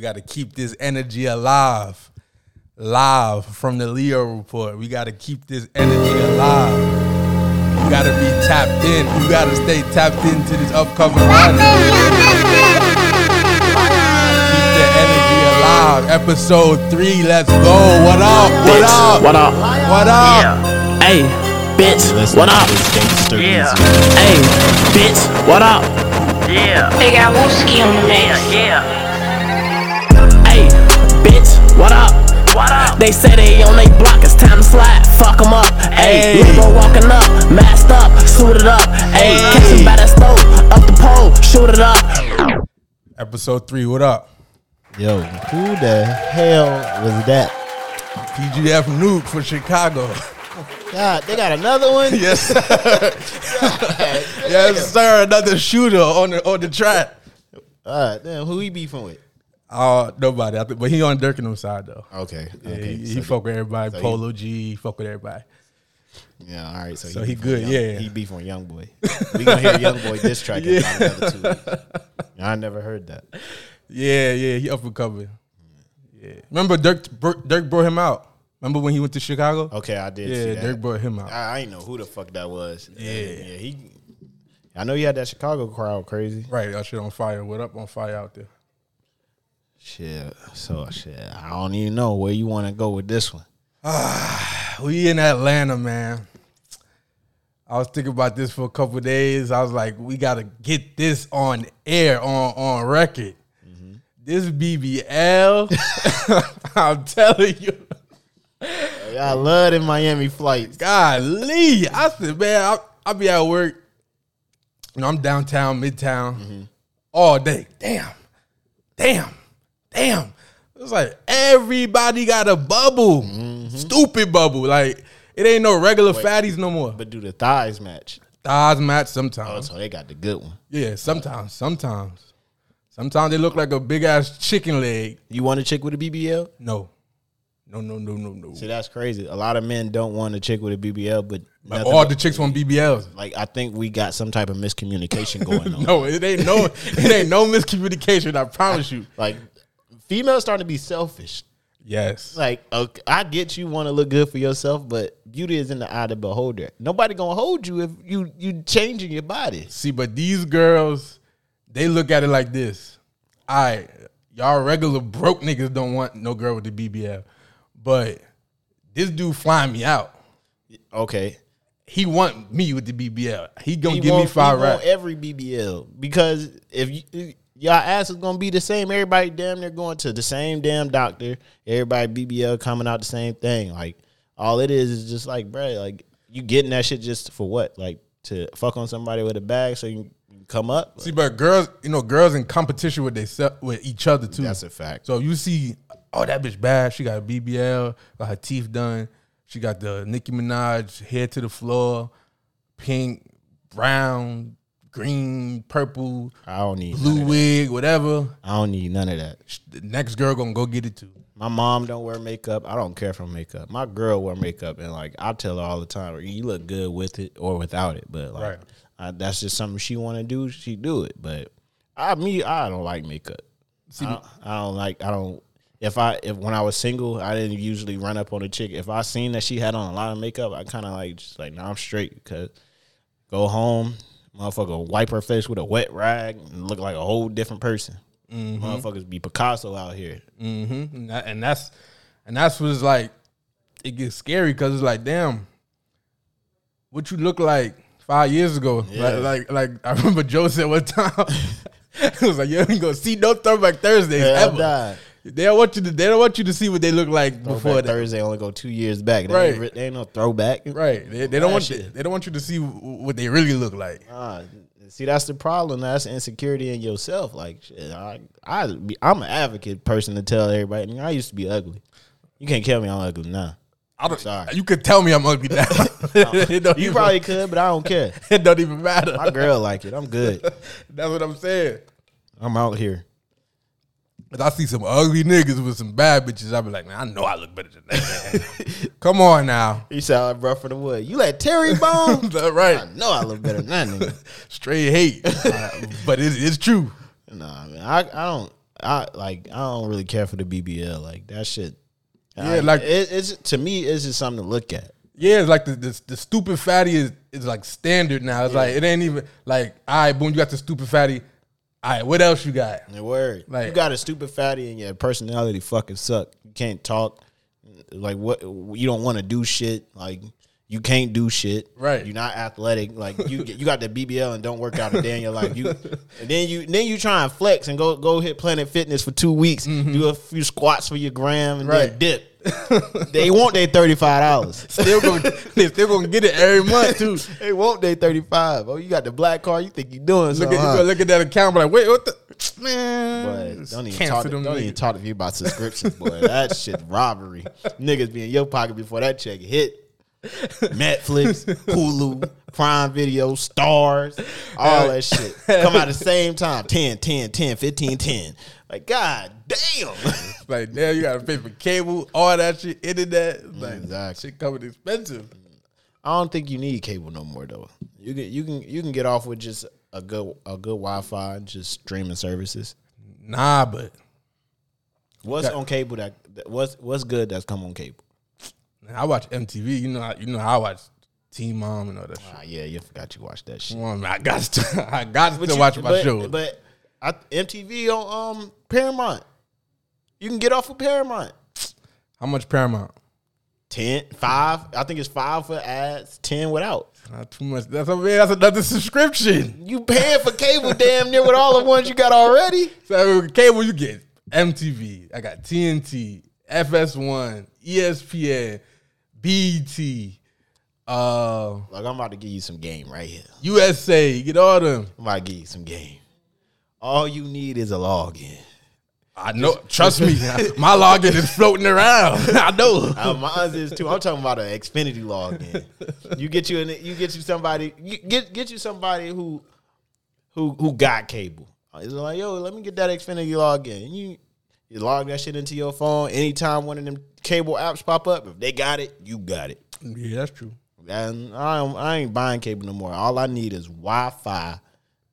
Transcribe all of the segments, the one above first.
We got to keep this energy alive. Live from the Leo report. We got to keep this energy alive. You got to be tapped in. You got to stay tapped into this upcoming run. Keep the energy alive. Episode three. Let's go. What up? What Bitch, up? what up? What up? Hey, bitch, what up? Yeah, Hey, bitch, what up? yeah, They got Wooski on the mix. yeah. Hey, bitch, what up? What up? They say they on they block, it's time to slide. Fuck 'em up. Hey, Hey. limo walking up, masked up, suited up. Hey, catch him by that stove, up the pole, shoot it up. Episode three. What up? Yo, who the hell was that? PGF Nuk for Chicago. God, they got another one. yes, sir. yes, sir. Another shooter on the on the track. All right, damn, who he beefing with? Uh, nobody. I think, but he on Durk and them side though. Okay, Yeah, okay. he, so he fuck with everybody. so he- Polo G, he fuck with everybody. Yeah, all right. So, So he on good, Young- yeah. He beef on Young Boy. We gonna hear Young Boy diss track about another two weeks. I never heard that. Yeah, yeah, he up and coming. Yeah, remember Durk? Durk brought him out. Remember when he went to Chicago? Okay, I did. yeah, see that. Durk brought him out. I, I ain't know who the fuck that was. Yeah. yeah. He. I know you had that Chicago crowd crazy. Right, that shit on fire. What up on fire out there? Shit. So shit. I don't even know where you want to go with this one. We in Atlanta, man. I was thinking about this for a couple days. I was like, we gotta get this on air, on on record. Mm-hmm. This BBL, I'm telling you, I love them Miami flights. golly. I said, man, I, I'll be at work. You know, I'm downtown, midtown, Mm-hmm. all day. Damn, damn, damn. It's like everybody got a bubble, Mm-hmm. stupid bubble. Like it ain't no regular fatties no more. But do the thighs match? Thighs match Oh, sometimes. so they got the good one. Yeah, sometimes, sometimes. Sometimes they look like a big ass chicken leg. You want a chick with a BBL? No. No, no, no, no, no. See, that's crazy. A lot of men don't want a chick with a BBL, but Like, all the chicks want BBLs. like I think we got some type of miscommunication going on. No, it ain't no it ain't no miscommunication, I promise you. Like females starting to be selfish. Yes. Like okay, I get you want to look good for yourself, but beauty is in the eye of the beholder. Nobody gonna hold you if you you changing your body. See, but these girls, they look at it like this. All right, y'all regular broke niggas don't want no girl with the BBL. But this dude flying me out. Okay, He want me with the BBL. He gonna He give me five racks. every BBL because if you, y'all ass is gonna be the same, everybody damn near going to the same damn doctor. Everybody BBL coming out the same thing. Like all it is is just like, bro, like you getting that shit just for what? Like to fuck on somebody with a bag so you can come up. See, but girls, you know, girls in competition with they with each other too. That's a fact. So you see, oh, that bitch bad. She got a BBL, got her teeth done. She got the Nicki Minaj head to the floor, pink, brown, green, purple, I don't need blue wig, whatever. I don't need none of that. The next girl gonna go get it too. My mom don't wear makeup. I don't care for makeup. My girl wear makeup, and like I tell her all the time, you look good with it or without it. But like Right. I, that's just something she want to do. She do it. But I me I don't like makeup. I, don't, I don't like. I don't. If I if when I was single, I didn't usually run up on a chick. If I seen that she had on a lot of makeup, I kind of like just like, nah, I'm straight. Because go home, motherfucker, wipe her face with a wet rag and look like a whole different person. Motherfuckers be Picasso out here. Mm-hmm. And, that, and that's and that's what's like. It gets scary because it's like, damn, what you look like five years ago. Yeah. Like, like, like I remember Joe said one time. it was like, you ain't gonna see no throwback Thursdays Yeah, I'm ever. They don't want you to. They don't want you to see what they look like before Throwback that. Thursday only go two years back. They Right. ain't, they ain't no throwback. Right. They, they don't want. Shit. They don't want you to see what they really look like. Ah, see, that's the problem. That's insecurity in yourself. Like, shit, I, I, I'm an advocate person to tell everybody. I used to be ugly. You can't tell me I'm ugly now. I don't. Sorry. You could tell me I'm ugly now. You probably could, but I don't care. It don't even matter. My girl like it. I'm good. That's what I'm saying. I'm out here. If I see some ugly niggas with some bad bitches, I be like, man, I know I look better than that. Come on now. You sound like rough for the wood. You let Terry Bone? That's I right. know I look better than that nigga. Straight hate. But it's, it's true. Nah, man. I, I don't. I like I don't really care for the BBL. Like that shit. Yeah, I- like- it, it's to me, it's just something to look at. Yeah, it's like the, the the stupid fatty is is like standard now. It's like it ain't even like all right, boom, you got the stupid fatty. All right, what else you got? The word. Like- you got a stupid fatty and your personality fucking suck. You can't talk. Like what? You don't want to do shit. Like you can't do shit. Right. You're not athletic. Like you, you got the BBL and don't work out a day in your life. You, and then you, then you try and flex and go go hit Planet Fitness for two weeks. Mm-hmm. Do a few squats for your gram and Right. then dip. they want their thirty five dollars. Still gonna they still gonna get it every month too. They want their thirty five. Oh, you got the black car. You think you doing Look something? at huh? look at that account, like, wait, what the man? But don't even talk. To, them don't even talk to me about subscriptions, boy. That shit robbery. Niggas be in your pocket before that check hit. Netflix, Hulu, Prime Video, Starz, all that shit come out at the same time. 10, 10, 10, 15, 10. Like, god damn. Like, now you gotta pay for cable, all that shit, internet. Like, Exactly. shit coming expensive. I don't think you need cable no more though. You can you can you can get off with just a good a good Wi-Fi, and just streaming services. Nah, but What's Got- on cable that what's what's good that's come on cable? I watch MTV. You know, how- you know I watch Teen Mom and all that shit. Ah, yeah, you forgot you watched that shit. Well, I got to, I got to you- watch my but, shows. But I, MTV on um Paramount. You can get off of Paramount. How much Paramount? 10, 5, I think it's 5 for ads, 10 without. Not too much. That's a man. That's another subscription. You paying for cable damn near with all the ones you got already. So cable, you get MTV. I got TNT, FS1, ESPN, BET, uh, Like I'm about to give you some game right here. USA. Get all them. I'm about to give you some game. All you need is a login. I know. Trust me, my login is floating around. I know. Uh, mine is too. I'm talking about an Xfinity login. You get you an, you get you somebody you get get you somebody who who who got cable. It's like yo, let me get that Xfinity login. You you log that shit into your phone. Anytime one of them cable apps pop up, if they got it, you got it. Yeah, that's true. And I I ain't buying cable no more. All I need is Wi-Fi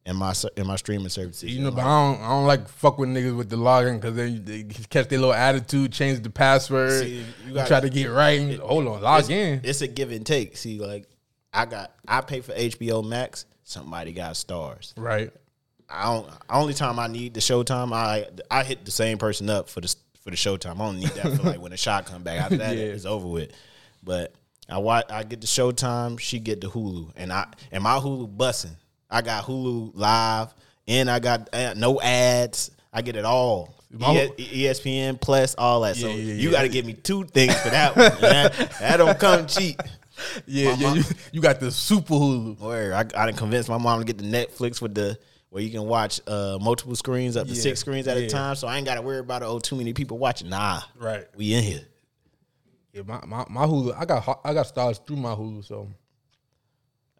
in my in my streaming services. You know, but I don't. I don't like fuck with niggas with the login because they, they catch their little attitude, change the password, See, you gotta- try to get right. Hold on, log in. it's a give and take. See, like I got I pay for HBO Max. Somebody got Starz. Right. I don't. Only time I need the Showtime, I I hit the same person up for the for the Showtime. I don't need that for like when the shot come back. After that, Yeah. it's over with. But I watch. I get the Showtime. She get the Hulu, and I and my Hulu bussing. I got Hulu live, and I got uh, no ads. I get it all. My- ESPN Plus, all that. so Yeah, yeah, you yeah. got to give me two things for that one. that, that don't come cheap. Yeah, My yeah. mom- You, you got the super Hulu. Where I, I didn't convince my mom to get the Netflix with the where you can watch uh, multiple screens up to Yeah, six screens at yeah. a time. So I ain't got to worry about it. oh too many people watching. Nah, Right. we in here. Yeah, my, my, my Hulu. I got I got Starz through my Hulu, so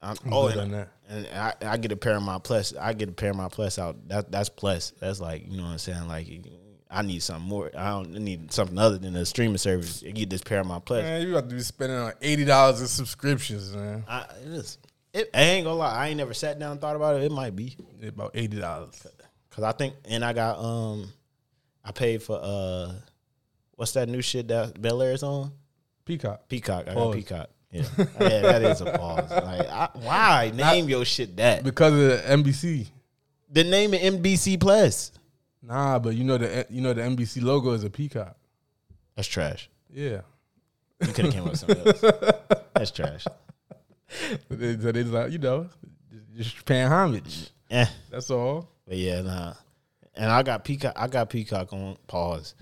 I'm, I'm oh, and, that. and I, I get a Paramount Plus. I get a Paramount Plus out. That that's plus. That's like you know what I'm saying. Like I need something more. I don't I need something other than a streaming service. You get this Paramount Plus. man, you got to be spending on eighty dollars in subscriptions, man. I, it is. It, I ain't gonna lie. I ain't never sat down and thought about it. It might be. It's about eighty dollars. Cause I think, and I got um, I paid for uh, what's that new shit that Bel Air's on? Peacock. Peacock. I got Pause. Peacock. Yeah, yeah, that is a pause. Like, I, why name your shit that? Because of the NBC. The name it NBC Plus. Nah, but you know the you know the NBC logo is a peacock. That's trash. Yeah. You could have came up with something else. That's trash. They, so they just like you know, just, paying homage. Eh, That's all. but yeah, nah. And I got Peacock. I got Peacock on pause.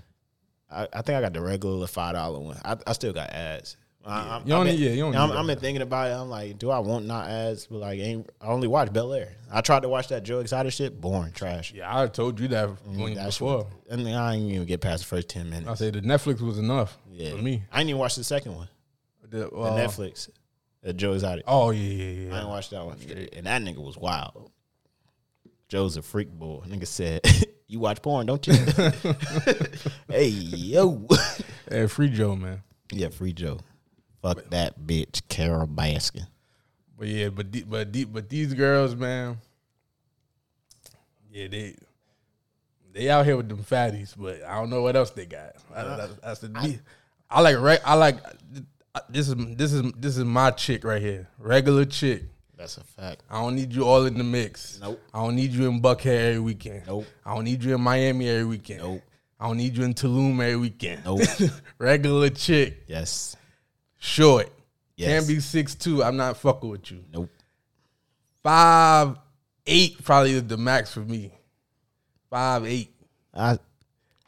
I, I think I got the regular five dollar one. I, I still got ads. I, I'm, I've need- been- yeah, you I'm, I'm been thinking about it. I'm like, do I want not ads? But like, ain't I only watch Bel Air? I tried to watch that Joe Exotic shit. Boring, trash. Yeah, I told you that when That before. was- and then I ain't even get past the first ten minutes. I said the Netflix was enough yeah, for me. I didn't even watch the second one, The, the uh, Netflix, the Uh, Joe Exotic. Oh yeah, yeah, I yeah. didn't watch that one, and that nigga was wild. Joe's a freak boy. Nigga said, "You watch porn, don't you?" hey yo, Hey, free Joe, man. yeah, free Joe. Fuck that bitch, Carole Baskin. But yeah, but the- but the- but these girls, man. Yeah, they They out here with them fatties, but I don't know what else they got. I, uh, that's, that's the I, I like reg, I like this is this is this is my chick right here. Regular chick. That's a fact. I don't need you all in the mix. Nope. I don't need you in Buckhead every weekend. Nope. I don't need you in Miami every weekend. Nope. I don't need you in Tulum every weekend. Nope. Regular chick. Yes. Short. Yes. Can't be six two. I'm not fucking with you. Nope. Five eight probably is the max for me. Five eight. I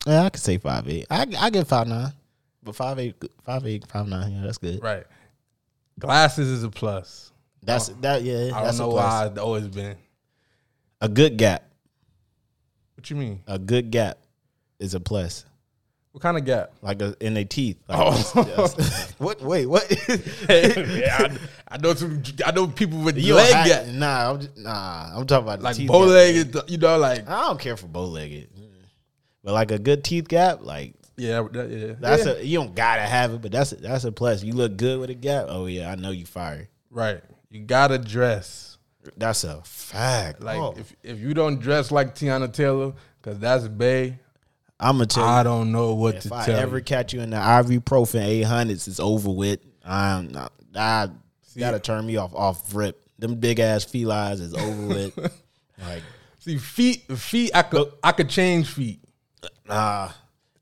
yeah, I could say five eight. I I get five nine. But five eight, five eight, five nine, yeah, that's good. Right. Glasses is a plus. That's that. Yeah, I that's don't a know plus. why it's always been. A good gap, What you mean? a good gap, is a plus. What kind of gap? Like a, in their teeth. Like Oh. what? Wait, what? yeah, I, I know some. I know people with You leg gap, Nah, I'm just, nah. I'm talking about the like teeth bow gap. legged. You know, like I don't care for bow legged, but like a good teeth gap, like yeah, that, yeah. that's yeah. a you don't gotta have it, but that's a, that's a plus. You look good with a gap. Oh yeah, I know you fire. right. You gotta dress. That's a fact. Like Like if if you don't dress like Teyana Taylor, because that's Bay, I'm gonna tell you, I don't know what if to I tell If I ever you. catch you in the ibuprofen 800s, it's over with. I'm not. I gotta turn me off off rip. Them big ass felines is over with. like See, feet, feet. I could I could change feet. nah,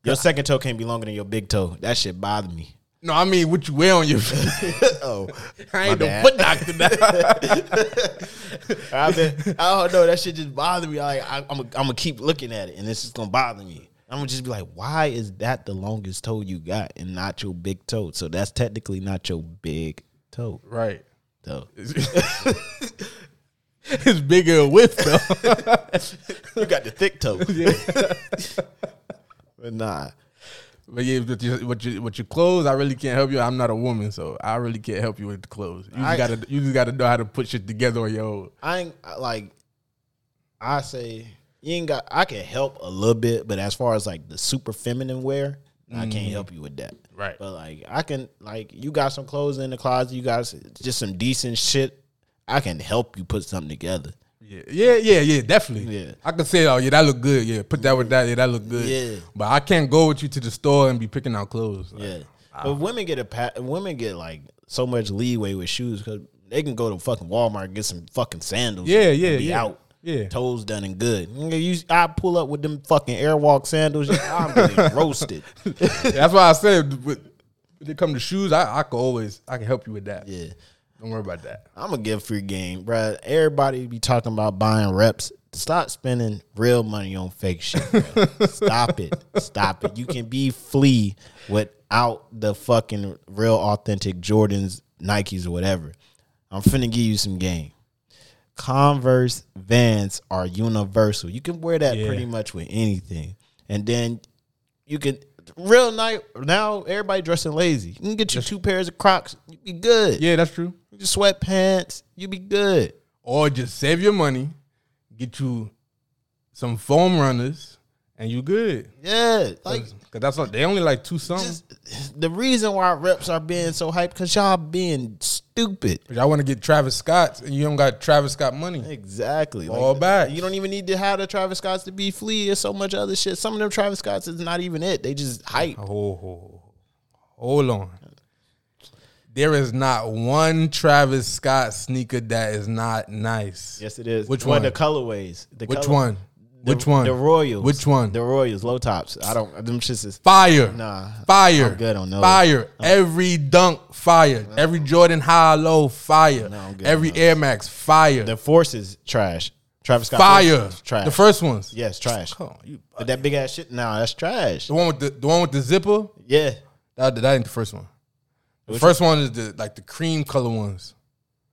your second toe can't be longer than your big toe. That shit bother me. No, I mean what you wear on your feet. Oh, I ain't no foot doctor now. I been, I don't know. That shit just bother me. Like I, I'm, I'm gonna keep looking at it, and it's just gonna bother me. I'm gonna just be like, why is that the longest toe you got, and not your big toe? So that's technically not your big toe, right. though. It's bigger in width though. You got the thick toe. But nah. But yeah, with your, with your with your clothes, I really can't help you. I'm not a woman, so I really can't help you with the clothes. You just gotta you just gotta know how to put shit together on your own. I ain't like I say you ain't got I can help a little bit, but as far as like the super feminine wear, I can't mm-hmm. help you with that. Right. But like I can like you got some clothes in the closet, you got just some decent shit. I can help you put something together. Yeah, yeah, yeah, yeah, definitely. Yeah. I could say, oh yeah, that look good. Yeah, put that with that. Yeah, that look good. Yeah. but I can't go with you to the store and be picking out clothes. Like, Yeah. Ah. But women get a pa- women get like so much leeway with shoes because they can go to fucking Walmart and get some fucking sandals. Yeah, and yeah, be yeah. out. Yeah. toes done and good. You, I pull up with them fucking Airwalk sandals. I'm getting roasted. That's why I said when it come to shoes, I, I could always I can help you with that. Yeah. Don't worry about that. I'm gonna give free game, bruh. Everybody be talking about buying reps. Stop spending real money on fake shit. Stop it. Stop it. You can be flea without the fucking real authentic Jordans, Nikes, or whatever. I'm finna give you some game. Converse Vans are universal. You can wear that Yeah. pretty much with anything. And then you can real night now everybody dressing lazy. You can get you two pairs of Crocs, you be good. Yeah, that's true. Just sweatpants, you be good. Or just save your money, get you some foam runners, and you good. Yeah, like Cause that's like they only like two something. just the reason why reps are being so hyped because y'all being stupid. Y'all want to get Travis Scott's and you don't got Travis Scott money. Exactly. All back. You don't even need to have the Travis Scotts to be flea. There's so much other shit. Some of them Travis Scotts is not even it. They just hype. Oh, hold, hold on. There is not one Travis Scott sneaker that is not nice. Yes, it is. Which Well, one? The colorways. The Which color- one? The, Which one? The Royals. Which one? The Royals. Low tops. I don't. Them shits is Fire. Nah, Fire. I'm good on those. Fire. Every dunk, fire. Every Jordan high, low, fire. No, I'm good Every Air Max, fire. the Forces trash. Travis Scott. fire. Trash. The first ones. Yes, trash. Come on, you- But that big ass shit. Nah, that's trash. the one with the the one with the zipper. Yeah. That, that ain't the first one. The first one is the like the cream color ones.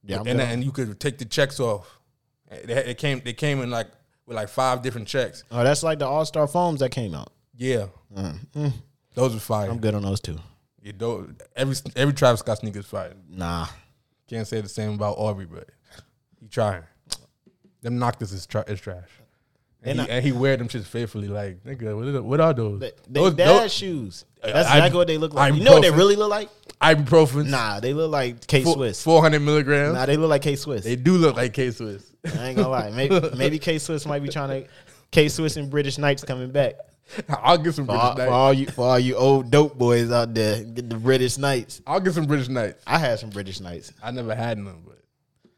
Yeah. I'm and good. and you could take the checks off. They, they came they came in like with like five different checks. oh, that's like the All Star foams that came out. Yeah, mm-hmm. those are fire. I'm good on those two. Yeah, those, every every Travis Scott sneaker is fire. Nah. Can't say the same about Aubrey, but he trying. Them Noctas is, tra- is trash. And They he, not- and he wear them shits faithfully. Like nigga, what are, what are those? They, they those, dad those shoes. I- That's I- exactly what they look like. I'm You know what they really look like? ibuprofen. Nah, they look like K Swiss. four hundred milligrams. Nah, they look like K Swiss. they do look like K Swiss. I ain't gonna lie. Maybe maybe K Swiss might be trying to K Swiss and British Knights coming back. I'll get some For British all, for Knights. all you for all you old dope boys out there, get the British Knights. I'll get some British Knights. I had some British Knights. I never had none, but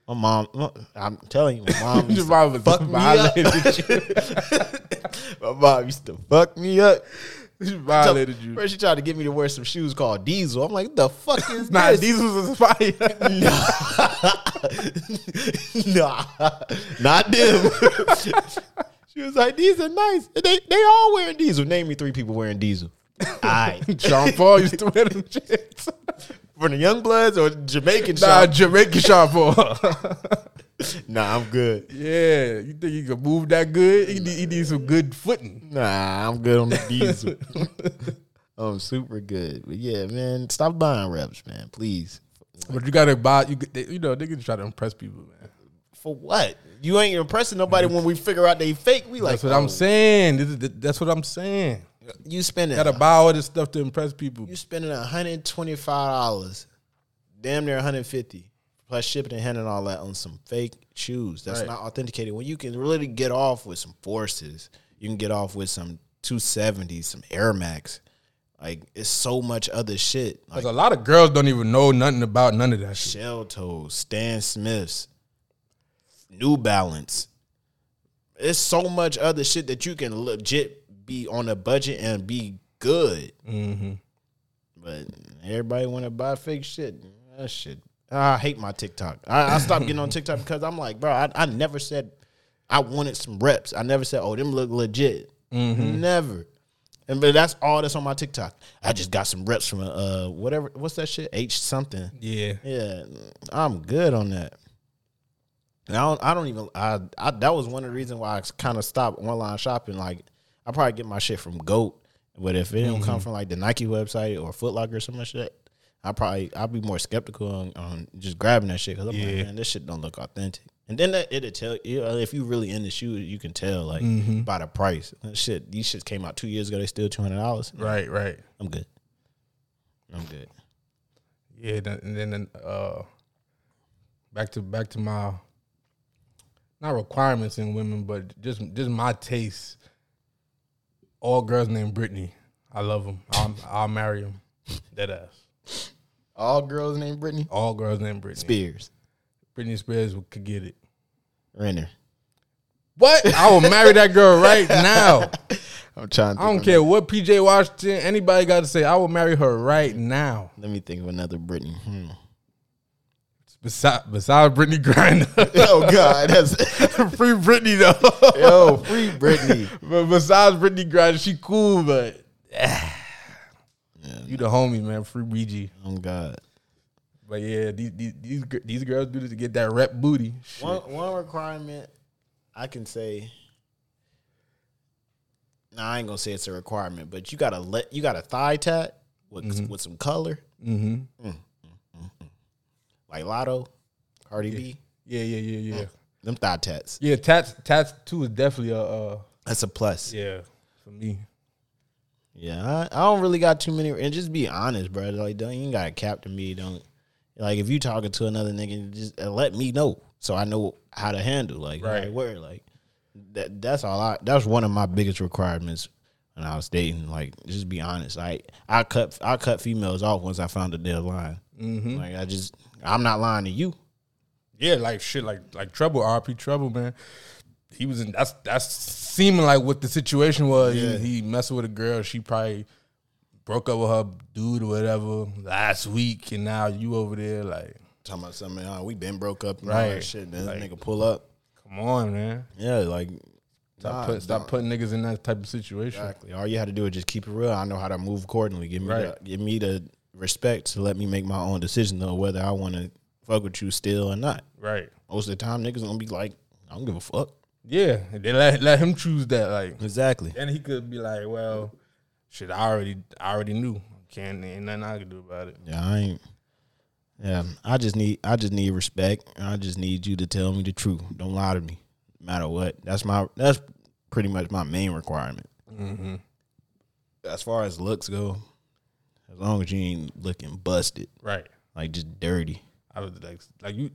My mom, I'm telling you, my mom used mom to fuck me up. my mom used to fuck me up. She violated you. First, she tried to get me to wear some shoes called Diesel. I'm like, the fuck is Nah, this? these was inspired. nah, not them. she was like, these are nice. They they all wearing Diesel. Name me three people wearing Diesel. Right, Sean Paul used to wear them shits. for the young bloods or Jamaican Nah, shop. Jamaican Sean Paul. Nah, I'm good. yeah, you think you can move that good? He need, he need some good footing. Nah, I'm good on the Diesel. I'm super good. But yeah, man, stop buying reps, man, please. But you gotta buy. You they, you know niggas try to impress people, man. For what? You ain't impressing nobody when we figure out they fake. We like, That's what oh, I'm saying. This is, that's what I'm saying. You spending You gotta buy all this stuff to impress people. You spending hundred twenty five dollars, damn near one hundred fifty, plus shipping and handling all that on some fake shoes. That's Right. not authenticated. When you can really get off with some forces, you can get off with some two seventies, some Air Max. Like it's so much other shit. Like Cause a lot of girls don't even know nothing about none of that shit. Shell Toes, Stan Smiths, New Balance. It's so much other shit that you can legit be on a budget and be good. Mm-hmm. But everybody want to buy fake shit. That shit. I hate my TikTok. I, I stopped getting on TikTok because I'm like, bro, I, I never said I wanted some reps. I never said, oh, them look legit. Never. And but that's all that's on my TikTok. I just got some reps from uh whatever. What's that shit? H something. Yeah. Yeah, I'm good on that. And I don't. I don't even. I, I. That was one of the reasons why I kind of stopped online shopping. Like, I probably get my shit from Goat, but if it don't come from like the Nike website or Foot Locker or some shit, I probably I'll be more skeptical on, on just grabbing that shit because I'm Yeah. like, man, this shit don't look authentic. And then that, it'll tell you know, if you really in the shoe, you can tell like by the price. That shit, these shits came out two years ago. They still two hundred dollars. Right. Right. I'm good. I'm good. Yeah. And then uh, back to back to my not requirements in women, but just just my taste. All girls named Brittany. I love them. I'll, I'll marry them. Dead ass. All girls named Brittany All girls named Brittany. Spears, Britney Spears could get it. Renner. What? I will marry that girl right now. I'm trying. To I don't care what PJ Washington anybody got to say. I will marry her right now. Let me think of another Brittany. Hmm. Besides, besides Brittney Griner, oh God, that's free Brittany though. yo free Brittany. but besides Brittney Griner, she cool, but you the homie, man. Free BG. Oh God. But yeah, these these these, these girls do this to get that rep booty. Shit. One one requirement I can say. Nah, I ain't gonna say it's a requirement, but you gotta let you got a thigh tat with mm-hmm. with some color, Mm-hmm. Mm, mm, mm, like Latto, Cardi B. Yeah, yeah, yeah, yeah. Them thigh tats. Yeah, tats tats two is definitely a uh, That's a plus. Yeah, yeah for me. I, I don't really got too many. And just be honest, bro. Like, don't you ain't got to captain me. Don't like if you talking to another nigga, just uh, let me know so I know how to handle. Like, Right. right, where like that. That's all. I. That's one of my biggest requirements when I was dating. Like, just be honest. Like, I cut I cut females off once I found that they're lying. Mm-hmm. Like, I just I'm not lying to you. Yeah, like shit, like like trouble, RP trouble, man. He was in. That's that's seeming like what the situation was. Yeah. He, he messing with a girl. She probably broke up with her dude or whatever last week, and now you over there like, Talking about something. Oh, we been broke up and all Right. that shit. Then Like- nigga pull up. come on, man. Yeah, like Stop, nah, put, stop putting niggas in that type of situation. Exactly. All you had to do is just keep it real. I know how to move accordingly. Give me Right. the, give me the respect to let me make my own decision though, whether I want to fuck with you still or not. Right. Most of the time, niggas gonna be like, I don't give a fuck. Yeah. They let let him choose that. Like, Exactly. and he could be like, well, shit. I already I already knew. Can't ain't nothing I can do about it. Yeah, I ain't. Yeah, I just need I just need respect. I just need you to tell me the truth. Don't lie to me, no matter what. That's my that's pretty much my main requirement. Mm-hmm. As far as looks go, as long as you ain't looking busted, Right. like just dirty. I was like, like you,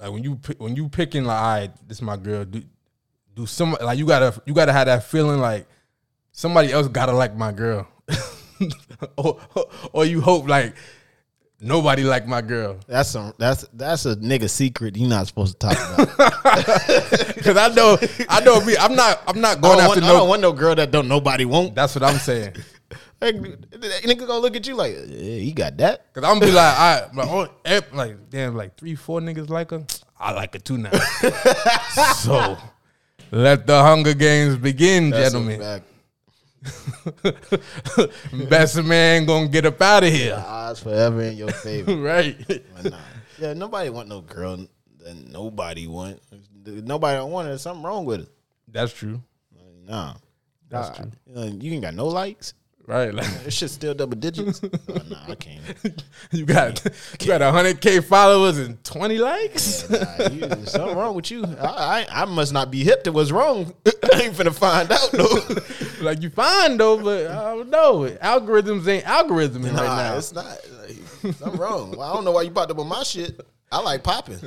like when you pick, when you picking like, all right, this my girl. Do, do some like you gotta you gotta have that feeling like somebody else gotta like my girl, or, or you hope like nobody like my girl That's some that's that's a nigga secret you're not supposed to talk about. because I know I know me I'm not I'm not going don't after want, I no. don't want no girl that don't nobody want. that's what I'm saying. Like, nigga gonna look at you like, yeah, he got that. Cause I'm gonna be like, I like, oh, eh, like damn, like three, four niggas like her. I like her too now. so let the Hunger Games begin, That's gentlemen. Best man gonna get up out of here, Odds forever in your favor. right? Nah. Yeah, nobody want no girl that nobody want. Nobody don't want it. There's something wrong with it. That's true, Nah. That's true. You, know, you ain't got no likes. Right? Like This shit's still double digits. oh, nah, I can't. you got you got hundred k followers and twenty likes. Nah, you, something wrong with you. I, I I must not be hip to what's wrong. I ain't finna find out though. like you fine though, but I don't know. Algorithms ain't algorithming Nah, right now. it's not. Like, something wrong. Well, I don't know why you popped up on my shit. I like popping.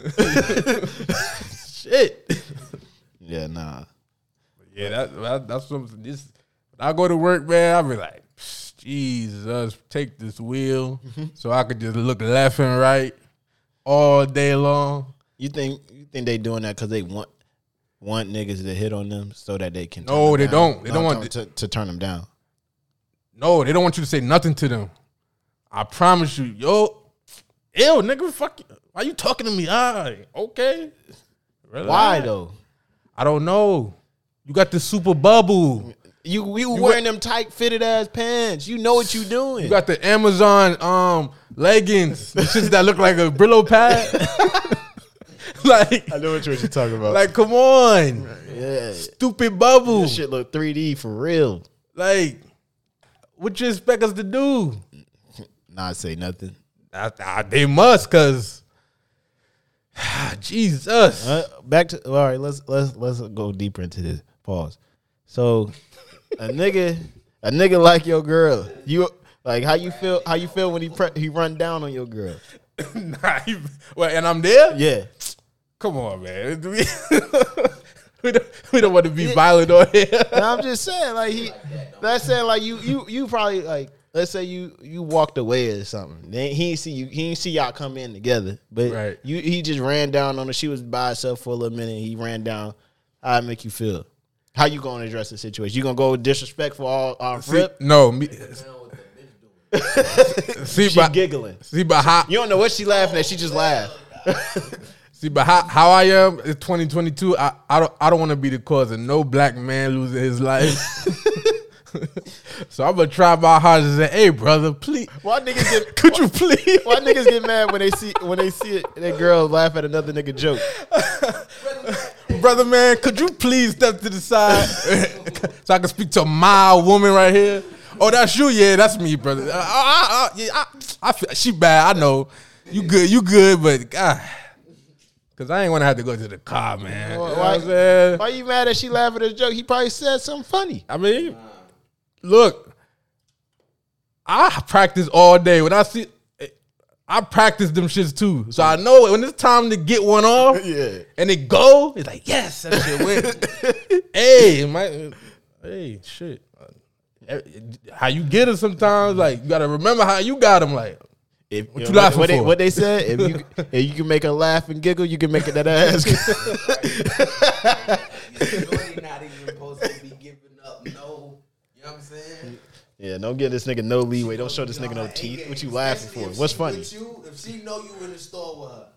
Shit. yeah, nah. Yeah, that, that that's something. This I go to work, man. I be like, "Psh, Jesus, take this wheel so I could just look left and right all day long. You think you think they doing that because they want want niggas to hit on them so that they can? turn No, they down? don't. They No, don't want to, to turn them down. No, they don't want you to say nothing to them. I promise you, yo, ew, nigga, fuck you. Why you talking to me? Ah, okay. Relax. Why though? I don't know. You got the super bubble. You you, wearing them tight fitted ass pants. You know what you doing. You got the Amazon um leggings, the shits that look like a Brillo pad. like, I know what you're talking about. like, come on, yeah, stupid bubble. this shit look 3D for real. Like, what you expect us to do? Not say nothing. I, I, they must, cause Jesus. Uh, back to all right. Let's let's let's go deeper into this. Pause. So, a nigga, a nigga like your girl. You like how you feel? How you feel when he pre- he run down on your girl? Nah, you- well, and I'm there. Yeah. Come on, man. we, don't, we don't want to be violent on here. I'm just saying, like he, that's saying, like you, you, you probably like, let's say you, you walked away or something. Then he ain't see you, he ain't see y'all come in together, but Right. you, he just ran down on her. She was by herself for a little minute. He ran down. How it make you feel? How you gonna address the situation? You gonna go disrespectful all, all See, rip? no, me, see, She but giggling. see, but how You don't know what she laughing at. She just laughed. see, but how how I am is 2022. I I don't I don't want to be the cause of no black man losing his life. so I'm gonna try my hardest and say, hey, brother, please, Why niggas get? could you please? Why niggas get mad when they see when they see it, that girl laugh at another nigga joke? Brother man, could you please step to the side so I can speak to my woman right here? Oh, that's you? Yeah, that's me, brother. Uh, I, I, I, yeah, I, I feel, she bad. I know. You good? You good? But ah. God, because I ain't want to have to go to the car, man. You know what Why, I'm saying? why you mad that she laugh at his joke? He probably said something funny. I mean, look, I practice all day. When I see, I practice them shits too. So I mm-hmm. know when it's time to get one off, Yeah. and it go, it's like yes, that shit went. hey, my, hey, shit. Uh, how you get it sometimes? Like you gotta remember how you got them. Like If, What you know, laughing what, They, for? what they said, if you if you can make her laugh and giggle, you can make it that ass. Shorty not even supposed to be giving up no. You know what I'm saying? Yeah, don't give this nigga no leeway. Don't show this nigga no teeth. What you laughing for? What's funny? with You, if she know you in the store with her,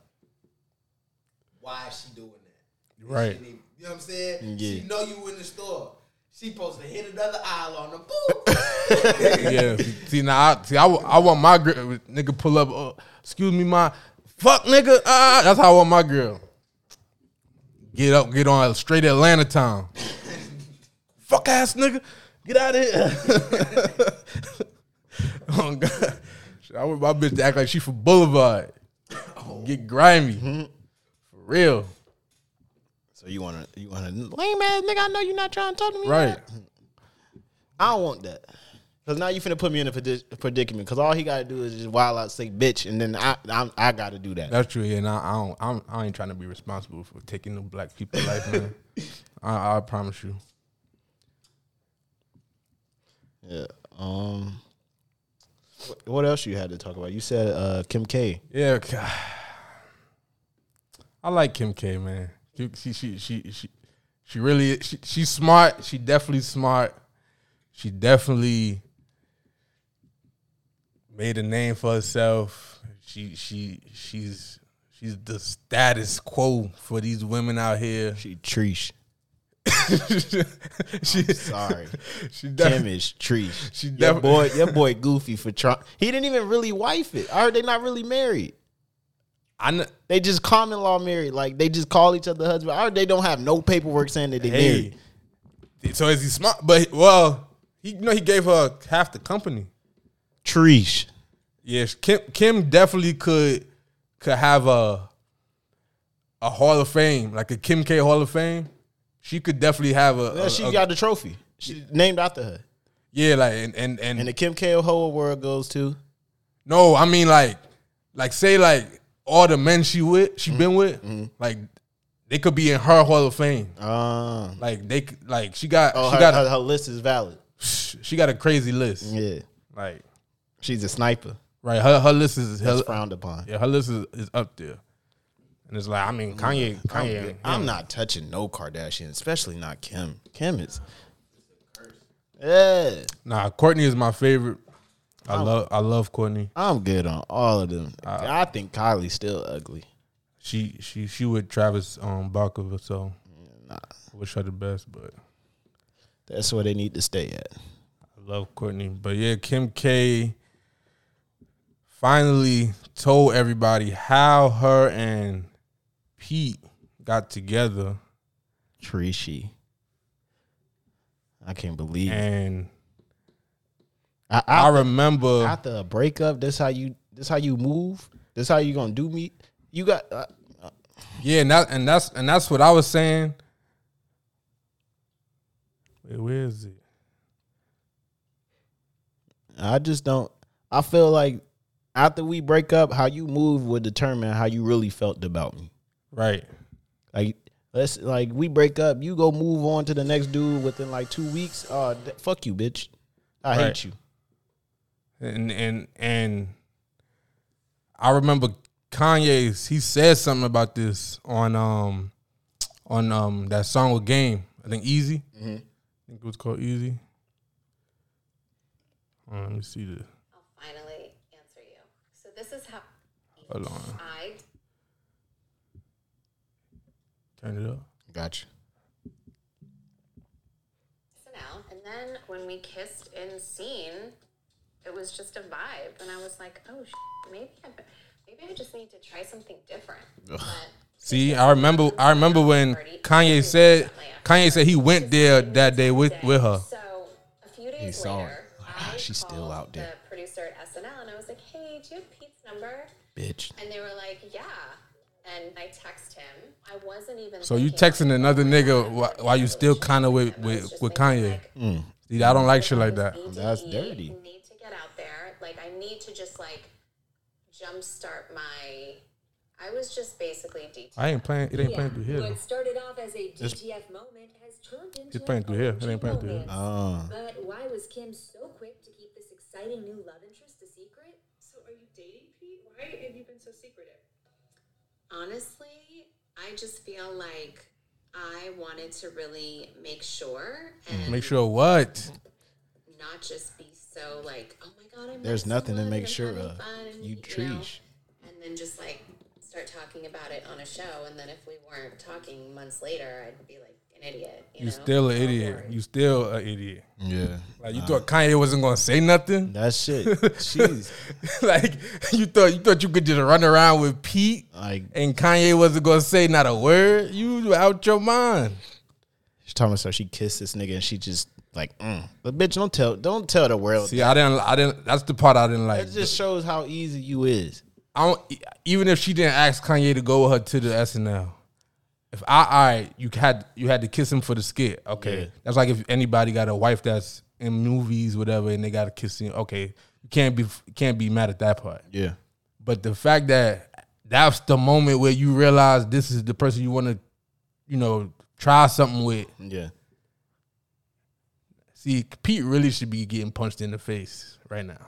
why is she doing that? right. She You know what I'm saying? Yeah. She know you in the store. She supposed to hit another aisle on the boop. yeah. See now, I, see, I, I want my girl nigga pull up. Uh, excuse me, my fuck nigga. Ah, that's how I want my girl. Get up, get on straight Atlanta town. fuck ass nigga, get out of here. oh God, I want my bitch to act like she from Boulevard. Get grimy, for real. So you wanna you wanna lame ass nigga? I know you're not trying to talk to me. Right. I don't want that. Cause now you finna put me in a predicament. Cause all he gotta do is just wild out, say bitch, and then I I'm, I gotta do that. That's true. Yeah, nah, I don't. I'm, I ain't trying to be responsible for taking the black people life, man. I, I promise you. Yeah. Um. what- else you had to talk about? You said uh, Kim K. Yeah, I like Kim K, man. She she she she she, she really she, she's smart. She definitely smart. She definitely made a name for herself. She she she's she's the status quo for these women out here. She Treesh. she Sorry. she Kim def- is Treesh. She your boy, your boy Goofy for Trump. He didn't even really wife it. I heard they not really married. I kn- They just common law married. Like they just call each other husband. I heard they don't have no paperwork saying that they married. So is he smart? But well, he you know he gave her half the company. Treesh. Yes, Kim Kim definitely could could have a a Hall of Fame, like a Kim K Hall of Fame. She could definitely have a, Yeah, a- she a- got the trophy. She named after her. yeah, like and and and, And the Kim K whole world goes to. no, I mean like like say like all the men she with, she Mm-hmm. been with, like they could be in her Hall of Fame. Uh, Like they could- like she got oh, she her, got her, her list is valid. she got a crazy list. Yeah, Like she's a sniper. right, her her list is her, frowned upon. yeah, her list is, is up there. And it's like I mean Kanye Kanye I'm, I'm not touching no Kardashian, especially not Kim. Kim is. Yeah, Nah, Kourtney is my favorite. I love I love Kourtney. I'm good on all of them. I think Kylie's still ugly. She she she with Travis um Barker, so I wish her the best, but That's where they need to stay at. I love Kourtney. But yeah, Kim K finally told everybody how her and Pete got together Trishi. I can't believe and I, I I, remember after a breakup, this how you this how you move. This how you gonna do me. You got uh, yeah, and that and that's and that's what I was saying. Wait, where is it? I just don't. I feel like after we break up, how you move would determine how you really felt about me. Right. Like let's like we break up, you go move on to the next dude within like two weeks. Uh, th- fuck you, bitch. I Right. hate you. and and and I remember Kanye's he said something about this on um on um that song with Game. I think Eazy. I think it was called Eazy. Hold on, let me see this. I'll finally answer you. So this is how Hold on, I turn it up. Gotcha. SNL, and then when we kissed in scene, it was just a vibe, and I was like, oh, sh- maybe I, maybe I just need to try something different. But See, I remember. I remember when Kanye said Kanye said he went there that day with with her. So a few days saw later, ah, her. I She's still out there. The producer at SNL, and I was like, hey, do you have Pete's number? Bitch. And they were like, yeah. And I text him. I wasn't even. So you texting another nigga wh- while you still kind of with with, with Kanye. like, See, I don't like shit like that. That's eat, dirty. Need to get out there. Like I need to just like jumpstart my. I was just basically DT. I ain't playing. It ain't playing through here. What started off as a DTF moment has turned into It's playing through here. It ain't playing through here. romance. Uh, But why was Kim so quick to keep this exciting new love interest a secret? So are you dating Pete? Why have you been so secretive? Honestly, I just feel like I wanted to really make sure and Make sure what? not just be so like, oh my god, I'm. There's nothing to make sure of. You know, trees. and then just like start talking about it on a show, and then if we weren't talking months later, I'd be like an idiot. You, You know? still an idiot. You still an idiot. yeah. Like you thought Kanye wasn't gonna say nothing. That shit. Jeez. like you thought you thought you could just run around with Pete Like and Kanye wasn't gonna say not a word. You were out your mind. she's talking about so she kissed this nigga and she just like, mm. but bitch, don't tell, don't tell the world. See, I didn't. I didn't. That's the part I didn't like. It just shows how easy you is. I don't. Even if she didn't ask Kanye to go with her to the SNL, if I, I, you had you had to kiss him for the skit. Okay, Yeah. that's like if anybody got a wife that's in movies, whatever, and they got to kiss him. Okay, you can't be can't be mad at that part. Yeah. But the fact that that's the moment where you realize this is the person you want to, you know, try something with. Yeah. See, Pete really should be getting punched in the face right now.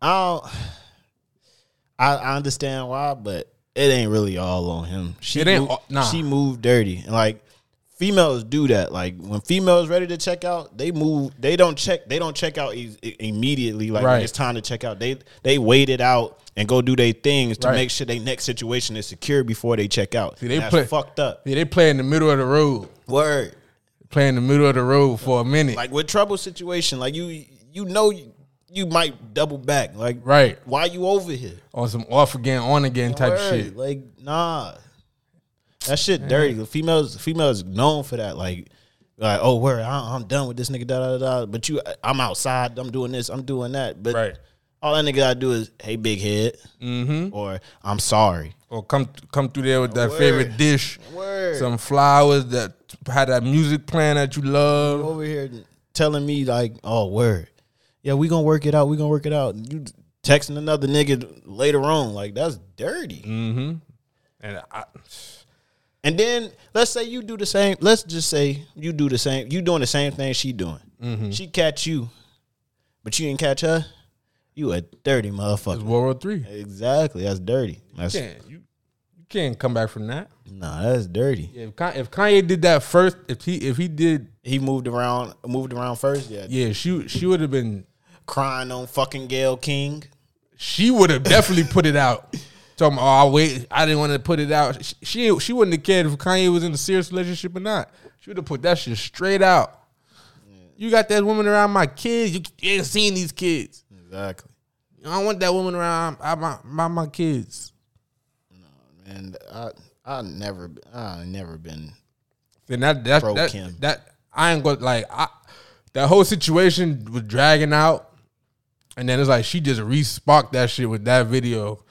I don't. I, I understand why, but it ain't really all on him. She It ain't moved, nah. She moved dirty, and like females do that. Like when females ready to check out, they move. They don't check. They don't check out e- immediately. Like Right. when it's time to check out, they they wait it out and go do their things to Right. make sure their next situation is secure before they check out. See, they That's play- fucked up. Yeah, they play in the middle of the road. Word. Play in the middle of the road for a minute. Like with trouble situation, like you you know you, you might double back. Like Right. why you over here? on some off again, on again type Word. shit. Like, nah. That shit dirty. The females females known for that. Like, like, oh, where I, I'm done with this nigga, da da da. But you, I'm outside. I'm doing this. I'm doing that. But Right. all that nigga gotta do is, hey, big head, mm-hmm. or I'm sorry. Or come come through there with that Word. favorite dish. Word. Some flowers that had that music playing that you love. over here telling me like, oh, word, yeah, we gonna work it out. We gonna work it out. You texting another nigga later on, like that's dirty. Mm-hmm. And I, And then let's say you do the same. Let's just say you do the same. You doing the same thing she doing. Mm-hmm. She catch you, but you didn't catch her. You a dirty it's motherfucker. World War Three. Exactly. That's dirty. That's Can't you, you can't come back from that. nah. That's dirty. Yeah, if, Kanye, if Kanye did that first, if he if he did, He moved around. Moved around first. Yeah. yeah, she she would have been. Crying on fucking Gayle King. She would have definitely put it out. Talking, about, oh, I wait, I didn't want to put it out. She, she she wouldn't have cared if Kanye was in a serious relationship or not. She would have put that shit straight out. You got that woman around my kids. You, you ain't seen these kids. Exactly. I don't want that woman around my, my, my, my kids. And I I never I never been Then that that that, that I ain't going like I, that whole situation was dragging out, and then it's like she just re-sparked that shit with that video.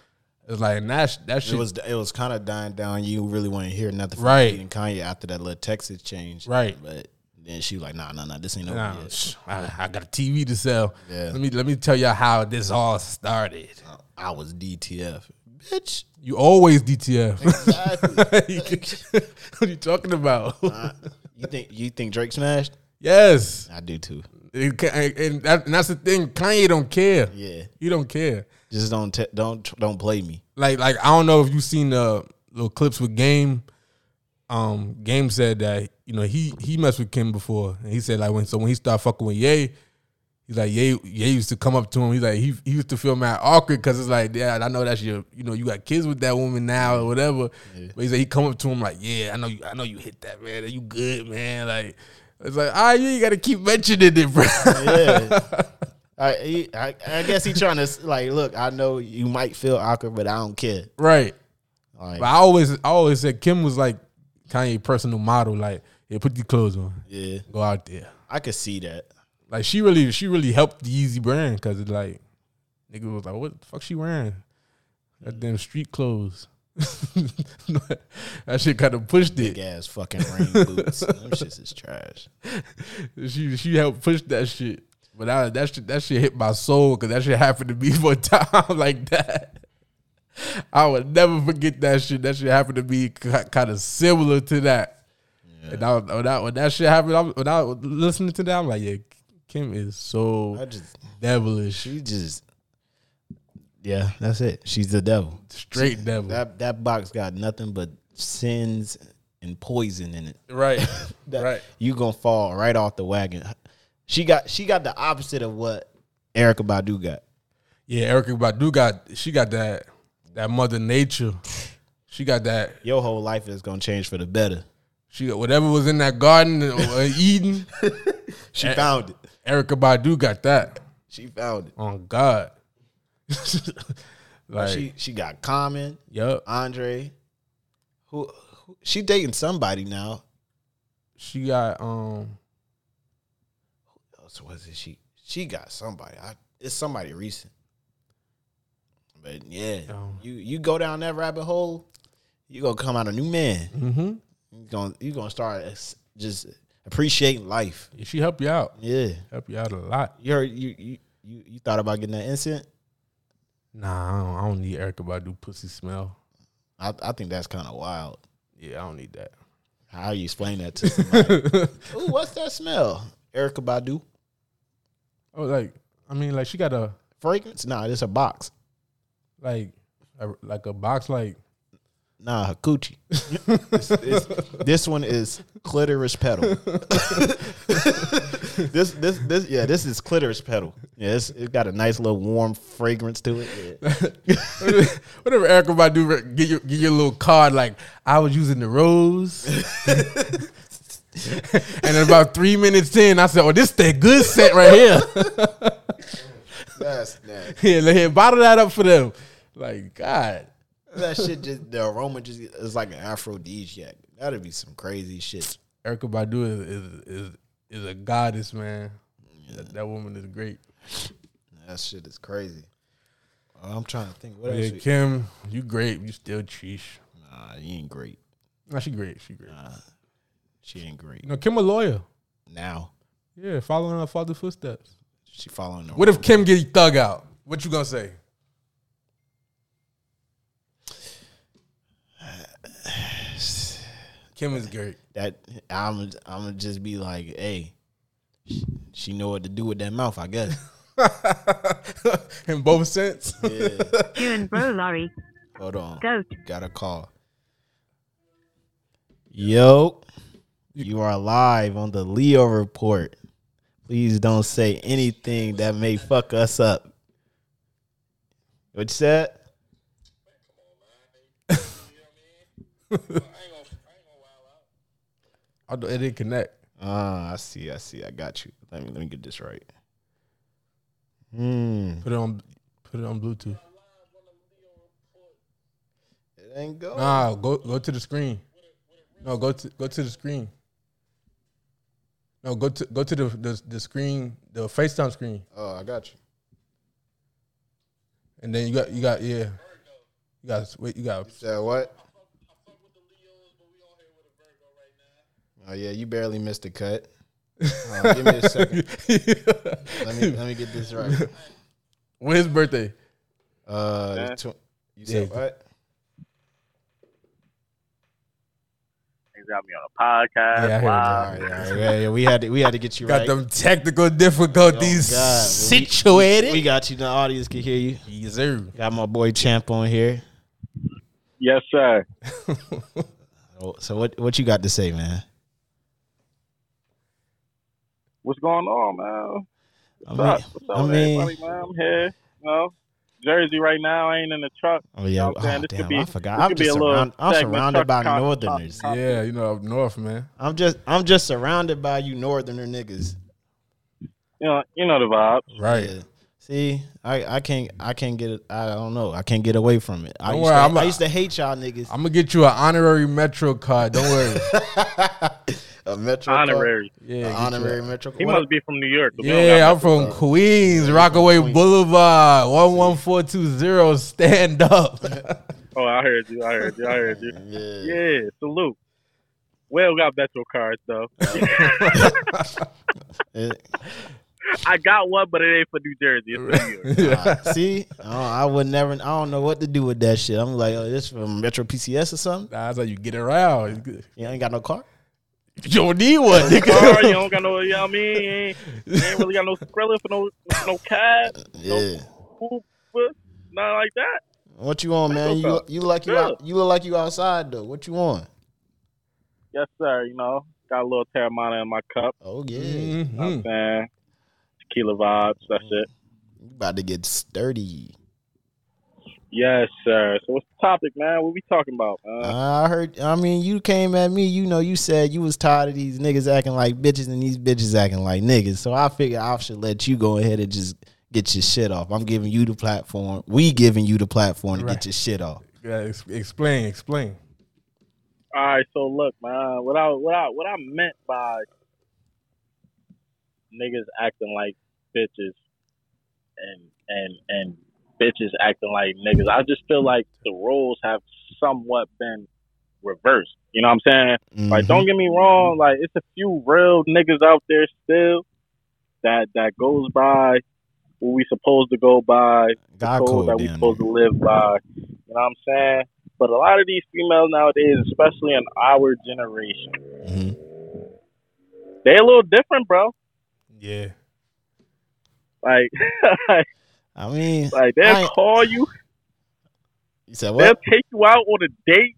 It's like and that that shit it was it was kind of dying down. You really want to hear nothing from Right. And Kanye after that little Texas change, Right. But then she was like, nah, nah, nah, this ain't over Nah, yet. I, I got a TV to sell. Yeah. Let me let me tell you how this all started. Uh, I was DTF, bitch. You always DTF. Exactly. what are you talking about? Uh, you think you think Drake smashed? yes, I do too. It and, that, and that's the thing. Kanye don't care. Yeah, He don't care. just don't te- don't don't play me. Like like I don't know if you've seen the little clips with Game. Um, Game said that you know he he messed with Kim before, and he said like when so when he started fucking with Ye, he's like Ye Ye used to come up to him. He's like he he used to feel mad awkward because it's like yeah I know that's your you know you got kids with that woman now or whatever. But he said he come up to him like yeah I know you I know you hit that man Are you good man like it's like ah you ain't got to keep mentioning it bro. Yeah. I, he, I I guess he trying to like look. I know you might feel awkward, but I don't care. right. Like, But I always I always said Kim was like Kanye personal model like yeah put your clothes on yeah, go out there. I could see that. Like she really, she really helped the Yeezy brand because it like nigga was like, what the fuck she wearing? That damn street clothes. that shit kind of pushed Big it. ass fucking rain boots. Them shits is trash. She she helped push that shit. But that that shit that shit hit my soul because that shit happened to me for a time like that. I would never forget that shit. That shit happened to me kind of similar to that. And I, when, that, when that shit happened, I, when I was listening to that, I'm like, yeah, Kim is so I just devilish. she just yeah, that's it. She's the devil. Straight devil. That that box got nothing but sins and poison in it. right. That- right. You gonna fall right off the wagon. She got she got the opposite of what Erykah Badu got. Yeah, Erykah Badu got she got that that mother nature. She got that Your whole life is gonna change for the better. she got whatever was in that garden or Eden. She found it. Erykah Badu got that. She found it. On God. like she she got Common, yup. Andre. Who, who she dating somebody now? She got um Who else was it? She she got somebody. I, it's somebody recent. But yeah, Oh. you you go down that rabbit hole, you gonna come out a new man. mm-hmm. You gonna you gonna start just appreciating life. she helped you out. Yeah, Help you out a lot. you heard you you you, you thought about getting that instant. Nah, I don't, I don't need Erykah Badu pussy smell. I I think that's kind of wild. Yeah, I don't need that. How you explain that to somebody? Ooh, what's that smell? Erykah Badu Oh, like I mean, like she got a fragrance? Nah, it's a box. like a, like a box like Nah, her coochie. It's- it's- this one is clitoris pedal. this this this yeah, this is clitoris pedal. Yeah, it's, it got a nice little warm fragrance to it. Yeah. whatever Erykah Badu get your get your little card like I was using the rose. and then about three minutes in, I said, "Oh, this that good set right here." That's nasty. here, let- here, bottle that up for them. Like God, That shit just the aroma just is like an aphrodisiac. That'd be some crazy shit. Erykah Badu is is is, is a goddess, man. That, that woman is great. That shit is crazy. Uh, I'm trying to think. What Yeah, else? we- Kim, you great. You still cheesh. Nah, you ain't great. Nah, she great. She great. She ain't great. No, Kim a lawyer. Now Yeah, following her father's footsteps. she following the What if Kim get thug out? What you gonna say? Kim is great. that I'm I'm gonna just be like, hey, she, she know what to do with that mouth, I guess. In both sense. Yeah. and Bro Lorry. Hold on. Goat. Got a call. Yo, you are live on the Leo report. Please don't say anything that may fuck us up. What you said? I it didn't connect. Ah, I see, I see. I got you. Let me let me get this right. Hmm. Put it on. Put it on Bluetooth. It ain't go. Nah, go go to the screen. No, go to go to the screen. No, go to go to the the, the screen, the FaceTime screen, Oh, I got you. and then you got you got yeah. You got wait. You got Said what? Oh yeah, you barely missed a cut. Uh, give me a second. Let me let me get this right. When's birthday. Uh, Yeah. tw- you said Yeah. what? He's got me on a podcast. Yeah, I heard live. All right, all right, yeah, yeah, we had to we had to get you Got right. them technical Oh, difficulties God. We- situated. We got you. The audience can hear you. yes, sir. Got my boy Champ on here. Yes, sir. Oh, So what what you got to say, man? What's going on, man? I What's mean, up? What's up I mean, everybody, man? I'm here. You know, Jersey right now. I ain't in the truck. oh yeah, You know what I'm saying? oh, This could damn, be- I forgot. I'm just a surround, I'm surrounded by con- northerners. con- Yeah, you know up north, man. I'm just I'm just surrounded by you northerner niggas. You know, you know the vibe. Right. Yeah. See, I, I can't I can't get it. I don't know. I can't get away from it. I Don't used, worry, to, I'm a- I used to hate y'all niggas. I'm gonna get you an honorary Metro card. Don't worry. a metro Honorary. Yeah, a honorary a- metro. He What- must be from New York. Yeah, I'm from Metro Queens, Rockaway Queens. Boulevard, one one four two zero. Stand up. Oh, I heard you. I heard you. I heard you. yeah. Yeah, salute. Well, got Metro cards though. It- I got one, but it ain't for New Jersey. It's for New York. see, I, I would never. I don't know what to do with that shit. I'm like, oh, this from Metro PCS or something. That's how you get around. You ain't got no car. You don't need one, Car, nigga. you don't got no. You know what I mean? You ain't, you ain't really got no Skrilla for no no cab, Yeah. poop, nothing like that. What you on, man? You Metro car. you like you out, you look like you outside though. What you on? Yes, sir. You know, got a little Teremana in my cup. Oh yeah, mm-hmm. You know what I'm saying? Tequila vibes. That's it. you about to get sturdy. Yes, sir. So what's the topic, man? What we talking about, man? I heard. I mean, you came at me. You know, you said you was tired of these niggas acting like bitches and these bitches acting like niggas. So I figured I should let you go ahead and just get your shit off. I'm giving you the platform. We giving you the platform to Right. get your shit off. Yeah, ex- explain, explain. All right, so look, man. What I what I what I meant by niggas acting like bitches and and and bitches acting like niggas. I just feel like the roles have somewhat been reversed. You know what I'm saying? Like, Mhm. don't get me wrong. Like, it's a few real niggas out there still that that goes by what we supposed to go by, the God code code that we supposed there. to live by. You know what I'm saying? but a lot of these females nowadays, especially in our generation, Mm-hmm. they a little different, bro. Yeah. Like, I mean, like they'll ain't- call you, you said what? they'll take you out on a date,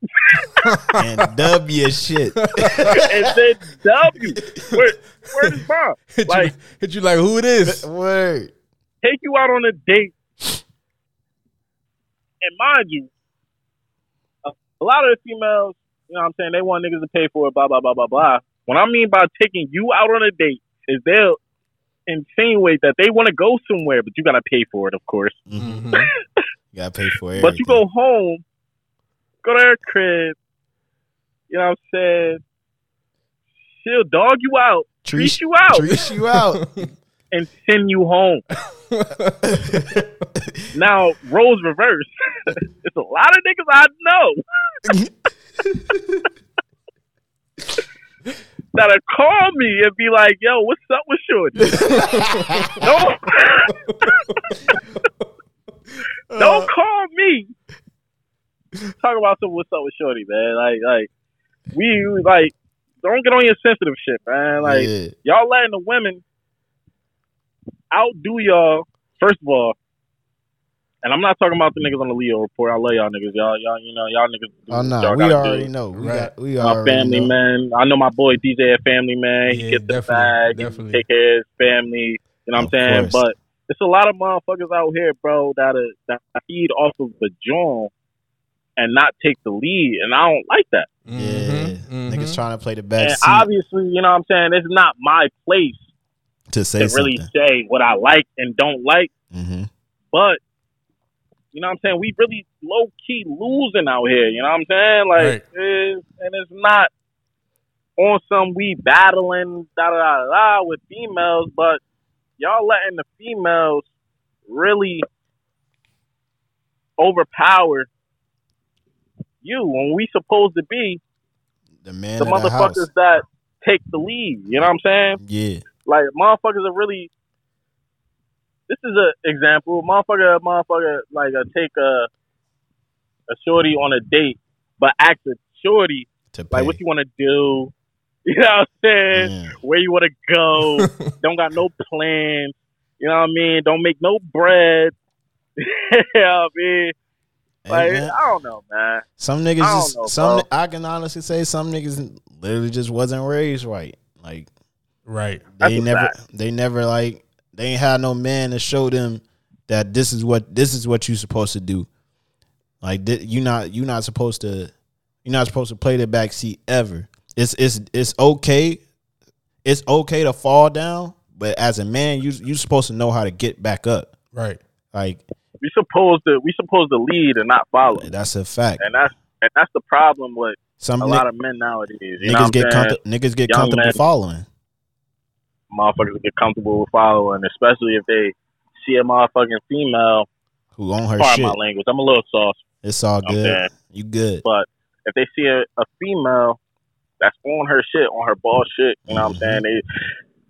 and dub your shit. and then W. Where, where's his mom? Hit, Like, you, hit you like who it is? Word. take you out on a date, and mind you, a, a lot of the females, you know what I'm saying, they want niggas to pay for it, blah, blah, blah, blah, blah. What I mean by taking you out on a date is they'll insinuate that they want to go somewhere, but you got to pay for it, of course. Mhm. You gotta pay for it. But you go home, go to her crib, you know what I'm saying? She'll dog you out, treat, you out, treat you out. and send you home. now, roles reverse. it's a lot of niggas I know that'll call me and be like, "Yo, what's up with Shorty?" don't, don't call me. Talk about some what's up with Shorty, man. Like, like we we, like don't get on your sensitive shit, man. Like Yeah. y'all letting the women outdo y'all. First of all, and I'm not talking about the niggas on the Leo report. I love y'all niggas. Y'all, y'all, you know, y'all niggas. do Oh what no, y'all we already do. know. We Right. got we My already family know. man. I know my boy DJ a family man. Yeah, he gets the definitely, bag. He definitely. take care of his family. You know what I'm saying? course. But it's a lot of motherfuckers out here, bro, that are, that feed off of the joint and not take the lead, and I don't like that. Yeah, Mhm, mhm. niggas trying to play the best. and seat obviously, you know what I'm saying. It's not my place to say to something. really say what I like and don't like. hmm But you know what I'm saying? We really low key losing out here. You know what I'm saying? Like, Right. it's, and it's not on some we battling da da da da with females, but y'all letting the females really overpower you when we supposed to be The man the of the house. motherfuckers that take the lead. You know what I'm saying? Yeah, like motherfuckers are really. This is an example. Motherfucker, motherfucker, like uh, take a a shorty on a date, but ask a shorty to like what you want to do. You know what I'm saying? Yeah. Where you want to go? Don't got no plans. You know what I mean? Don't make no bread. you know what I mean? Like man, I don't know, man. some niggas I just know, some. bro. I can honestly say some niggas literally just wasn't raised right. Like Right. They a never, they never like they ain't had no man to show them that this is what this is what you supposed to do. Like thi- you not you not supposed to you're not supposed to play the back seat ever. It's it's it's okay. It's okay to fall down, but as a man, you you supposed to know how to get back up. Right. Like We supposed to we supposed to lead and not follow, that's a fact. and that's and that's the problem with Some a lot of men nowadays. You know niggas what get I'm saying? comfort, niggas get Young comfortable men. following. Motherfuckers get comfortable with following, especially if they see a motherfucking female. Who on her Pardon shit? my language. I'm a little soft, It's all good. saying. You good? but if they see a, a female that's on her shit, on her ball shit, you know what I'm mm-hmm. saying? They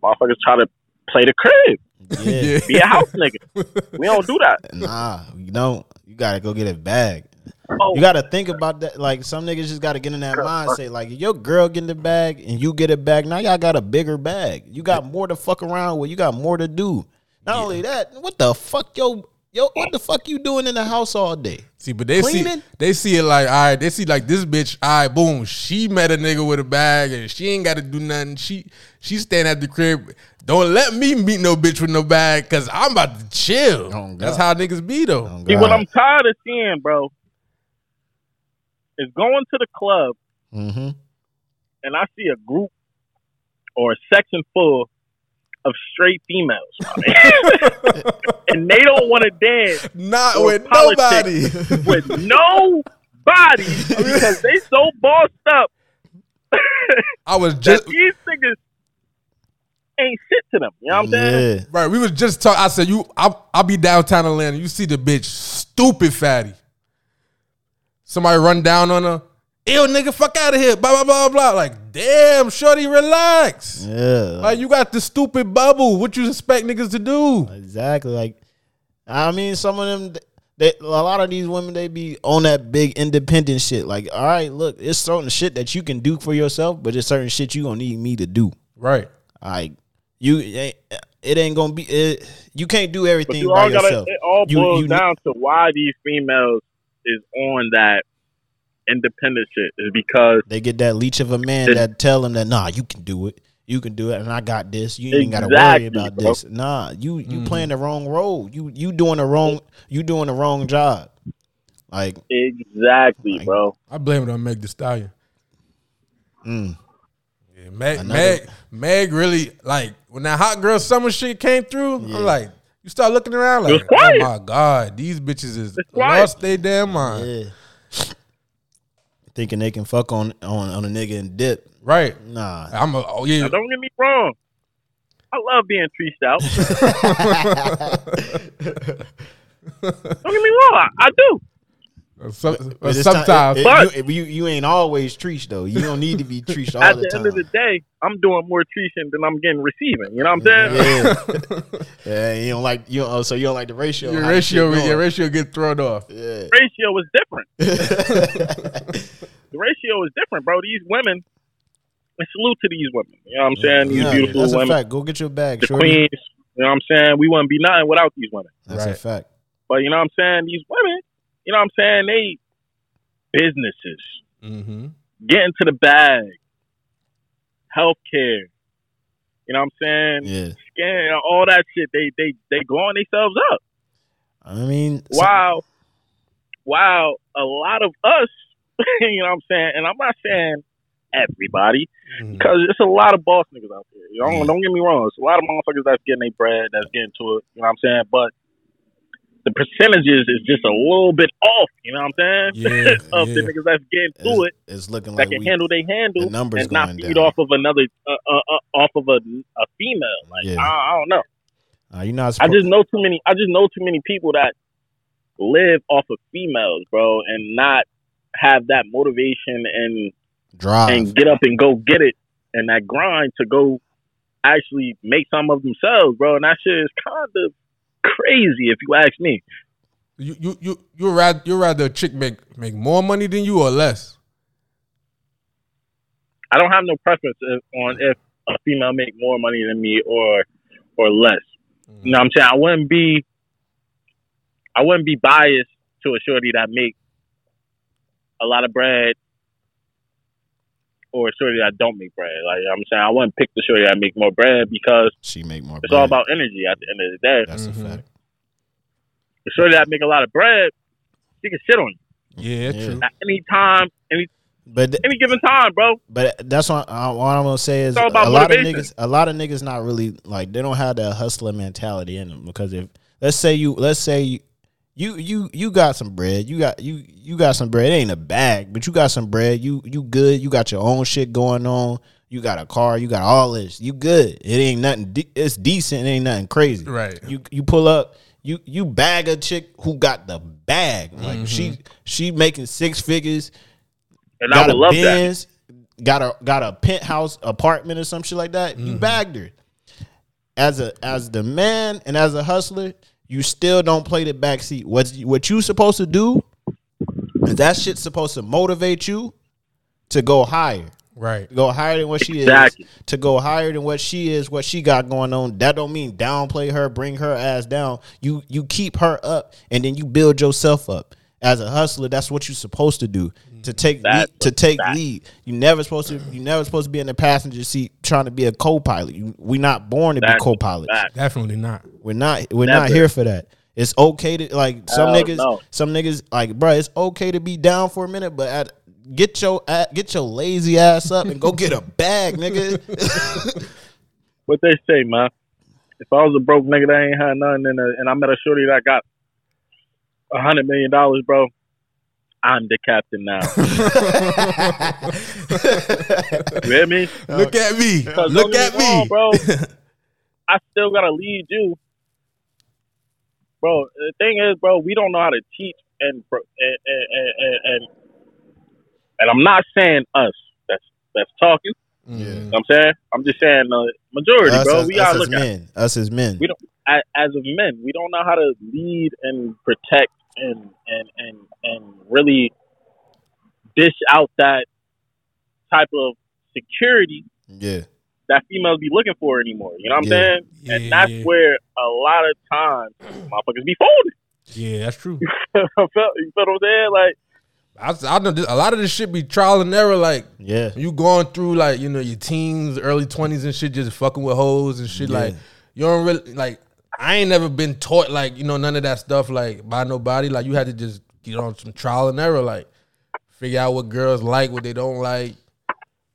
motherfuckers try to play the crib, Yeah. be a house nigga. We don't do that. Nah, you don't. You gotta go get a bag. Oh, You gotta think about that. Like some niggas just gotta get in that mindset. Like if your girl get in the bag and you get it back. now y'all got a bigger bag. You got more to fuck around with. You got more to do. Not only that, what the fuck, yo, yo, what the fuck you doing in the house all day? See, but they Cleaning? see they see it like, all right, they see like this bitch, all right, boom, she met a nigga with a bag and she ain't got to do nothing. She she staying at the crib. Don't let me meet no bitch with no bag because I'm about to chill. Oh, That's how niggas be though. Oh, see, what I'm tired of seeing, bro, is going to the club Mhm. and I see a group or a section full of straight females, and they don't want to dance Not with nobody. with nobody because they so bossed up I was just these niggas ain't shit to them. You know what I'm saying? Yeah. right. We was just talking. I said, you, I, I'll be downtown Atlanta. You see the bitch, stupid fatty. Somebody run down on her. Ew, nigga, fuck out of here. Blah blah blah blah. Like, damn, shorty, relax. Yeah. Like you got the stupid bubble. What you expect niggas to do? Exactly. Like, I mean, some of them, They, a lot of these women they be on that big independent shit. Like, all right, look, it's certain shit that you can do for yourself, but it's certain shit you gonna need me to do. Right. Like you, it ain't, it ain't gonna be. It, you can't do But everything you by all gotta. yourself. It all boils you- down to why these females is on that independent shit is because They get that leech of a man that tell them that nah, you can do it. You can do it, and I got this. You ain't gotta worry about bro. this. Nah, you you Mm-hmm. playing the wrong role. You you doing the wrong. You doing the wrong job. Like exactly, bro. I blame it on Meg The Stallion. Mm. Yeah, Meg, Meg, Meg really like when that hot girl summer shit came through. I'm like, you start looking around like, oh my god, these bitches is quiet. lost their damn mind. yeah, thinking they can fuck on on on a nigga and dip. Right. Nah, I'm a oh yeah. Now, don't get me wrong. I love being treached out. don't get me wrong. I, I do. Some- But it's sometimes, ti- it- But- you, you you ain't always treached though. You don't need to be treached all At the, the, time. end of the day, I'm doing more treating than I'm getting receiving. You know what I'm saying? yeah, yeah. You don't like you. Oh, so you don't like the ratio? your the ratio, going. your ratio get thrown off. Yeah. ratio is different. the ratio is different, bro. These women, and salute to these women. You know what I'm saying? These Yeah, beautiful that's a women, fact. Go get your bag, the shorty. queens. You know what I'm saying? We wouldn't be nothing without these women. That's a fact. But you know what I'm saying? These women, you know what I'm saying? They businesses, Mm-hmm. get into the bag, healthcare. You know what I'm saying? Yeah. Scan all that shit. They they they growing themselves up. I mean, so- Wow. Wow. A lot of us, you know what I'm saying? And I'm not saying everybody, Mm-hmm. because it's a lot of boss niggas out there. You know, Yeah. don't get me wrong. It's a lot of motherfuckers that's getting their bread, that's getting to it. You know what I'm saying? But the percentages is just a little bit off. You know what I'm saying? Yeah, of the niggas that's getting it's, it it's looking that like can we, handle they handle the numbers and not feed down. off of another uh, uh, uh, off of a, a female. Like Yeah. I, I don't know. uh, you're not. I just know too many. I just know too many people that live off of females, bro, and not have that motivation and drive. and get up and go get it and that grind to go actually make some of themselves, bro. And that shit is kind of crazy if you ask me. You you you you rather you rather a chick make make more money than you or less? I don't have no preference if, on if a female make more money than me or or less. You know what I'm saying? I wouldn't be I wouldn't be biased to a shorty that make a lot of bread or a shorty that don't make bread. Like I'm saying, I wouldn't pick the shorty that make more bread because she make more. it's bread. all about energy at the end of the day. That's Mhm. a fact. The shorty that make a lot of bread, she can sit on you Yeah, Yeah. true. at any time, any But th- any given time, bro. but that's what, I, what I'm gonna say is It's all about a lot of niggas. A lot of niggas not really like they don't have that hustler mentality in them because if let's say you let's say you. You you you got some bread. You got you you got some bread. It ain't a bag, but you got some bread. You you good. You got your own shit going on. You got a car. You got all this. You good. It ain't nothing. De- it's decent. It ain't nothing crazy. Right. You you pull up. You you bag a chick who got the bag. Like Mm-hmm. she she making six figures. And I would a love that. Got a got a penthouse apartment or some shit like that. Mm-hmm. You bagged her. As a as the man and as a hustler, you still don't play the backseat. What what you supposed to do is that shit's supposed to motivate you to go higher. Right. To go higher than what she Exactly. is. To go higher than what she is, what she got going on. That don't mean downplay her, bring her ass down. You you keep her up and then you build yourself up. As a hustler, that's what you're supposed to do. To take That's lead, to take fact. lead. You never supposed to you never supposed to be in the passenger seat trying to be a co-pilot. You, we not born to be That's co-pilots. fact. Definitely not. We're not we're not here for that. It's okay to like some Hell niggas no. some niggas like bro, it's okay to be down for a minute, but at, get your get your lazy ass up and go get a bag, nigga. What they say, man. If I was a broke nigga that ain't had nothing and, uh, and I met a shorty that got a hundred million dollars, bro, I'm the captain now. you hear me? Look at me. Look at get wrong, me. bro. I still gotta lead you, bro. The thing is, bro, we don't know how to teach and and and and, and, and I'm not saying us. That's that's talking. Mm. You know what I'm saying I'm just saying the majority, us bro. as, we us gotta as look at men. Us as men. We don't as, as of men, we don't know how to lead and protect and and and and really dish out that type of security Yeah. that females be looking for anymore. You know what I'm Yeah. saying? Yeah, and that's yeah. where a lot of times motherfuckers be folding. Yeah, that's true. you feel you feel what I'm saying? Like I, I know this, a lot of this shit be trial and error. Like Yeah. you going through like you know your teens, early twenties and shit, just fucking with hoes and shit. Yeah. Like you don't really like. I ain't never been taught like you know none of that stuff like by nobody. Like you had to just get on some trial and error. Like figure out what girls like, what they don't like,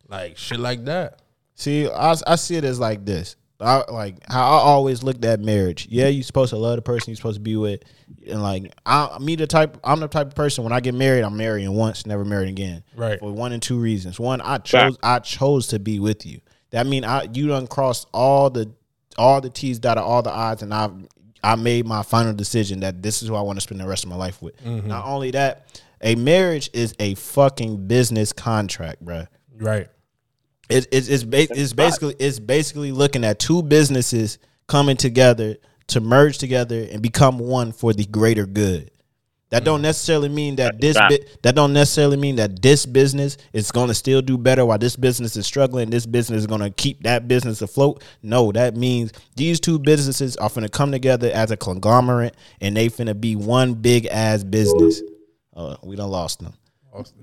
like shit like that. See, I, I see it as like this. I, like how I always looked at marriage. Yeah, you're supposed to love the person you're supposed to be with, and like I, me the type, I'm the type of person when I get married, I'm marrying once, never married again. Right. For one and two reasons. One, I chose, I chose to be with you. That mean I, you done crossed all the, all the T's, dotted all the I's, and I've I made my final decision that this is who I want to spend the rest of my life with. Mm-hmm. Not only that, a marriage is a fucking business contract, bruh. Right. It, it's it's, ba- it's basically it's basically looking at two businesses coming together to merge together and become one for the greater good. That don't necessarily mean that this bit that don't necessarily mean that this business is going to still do better while this business is struggling. This business is going to keep that business afloat. No, that means these two businesses are going to come together as a conglomerate and they finna be one big ass business. Uh, we done lost them,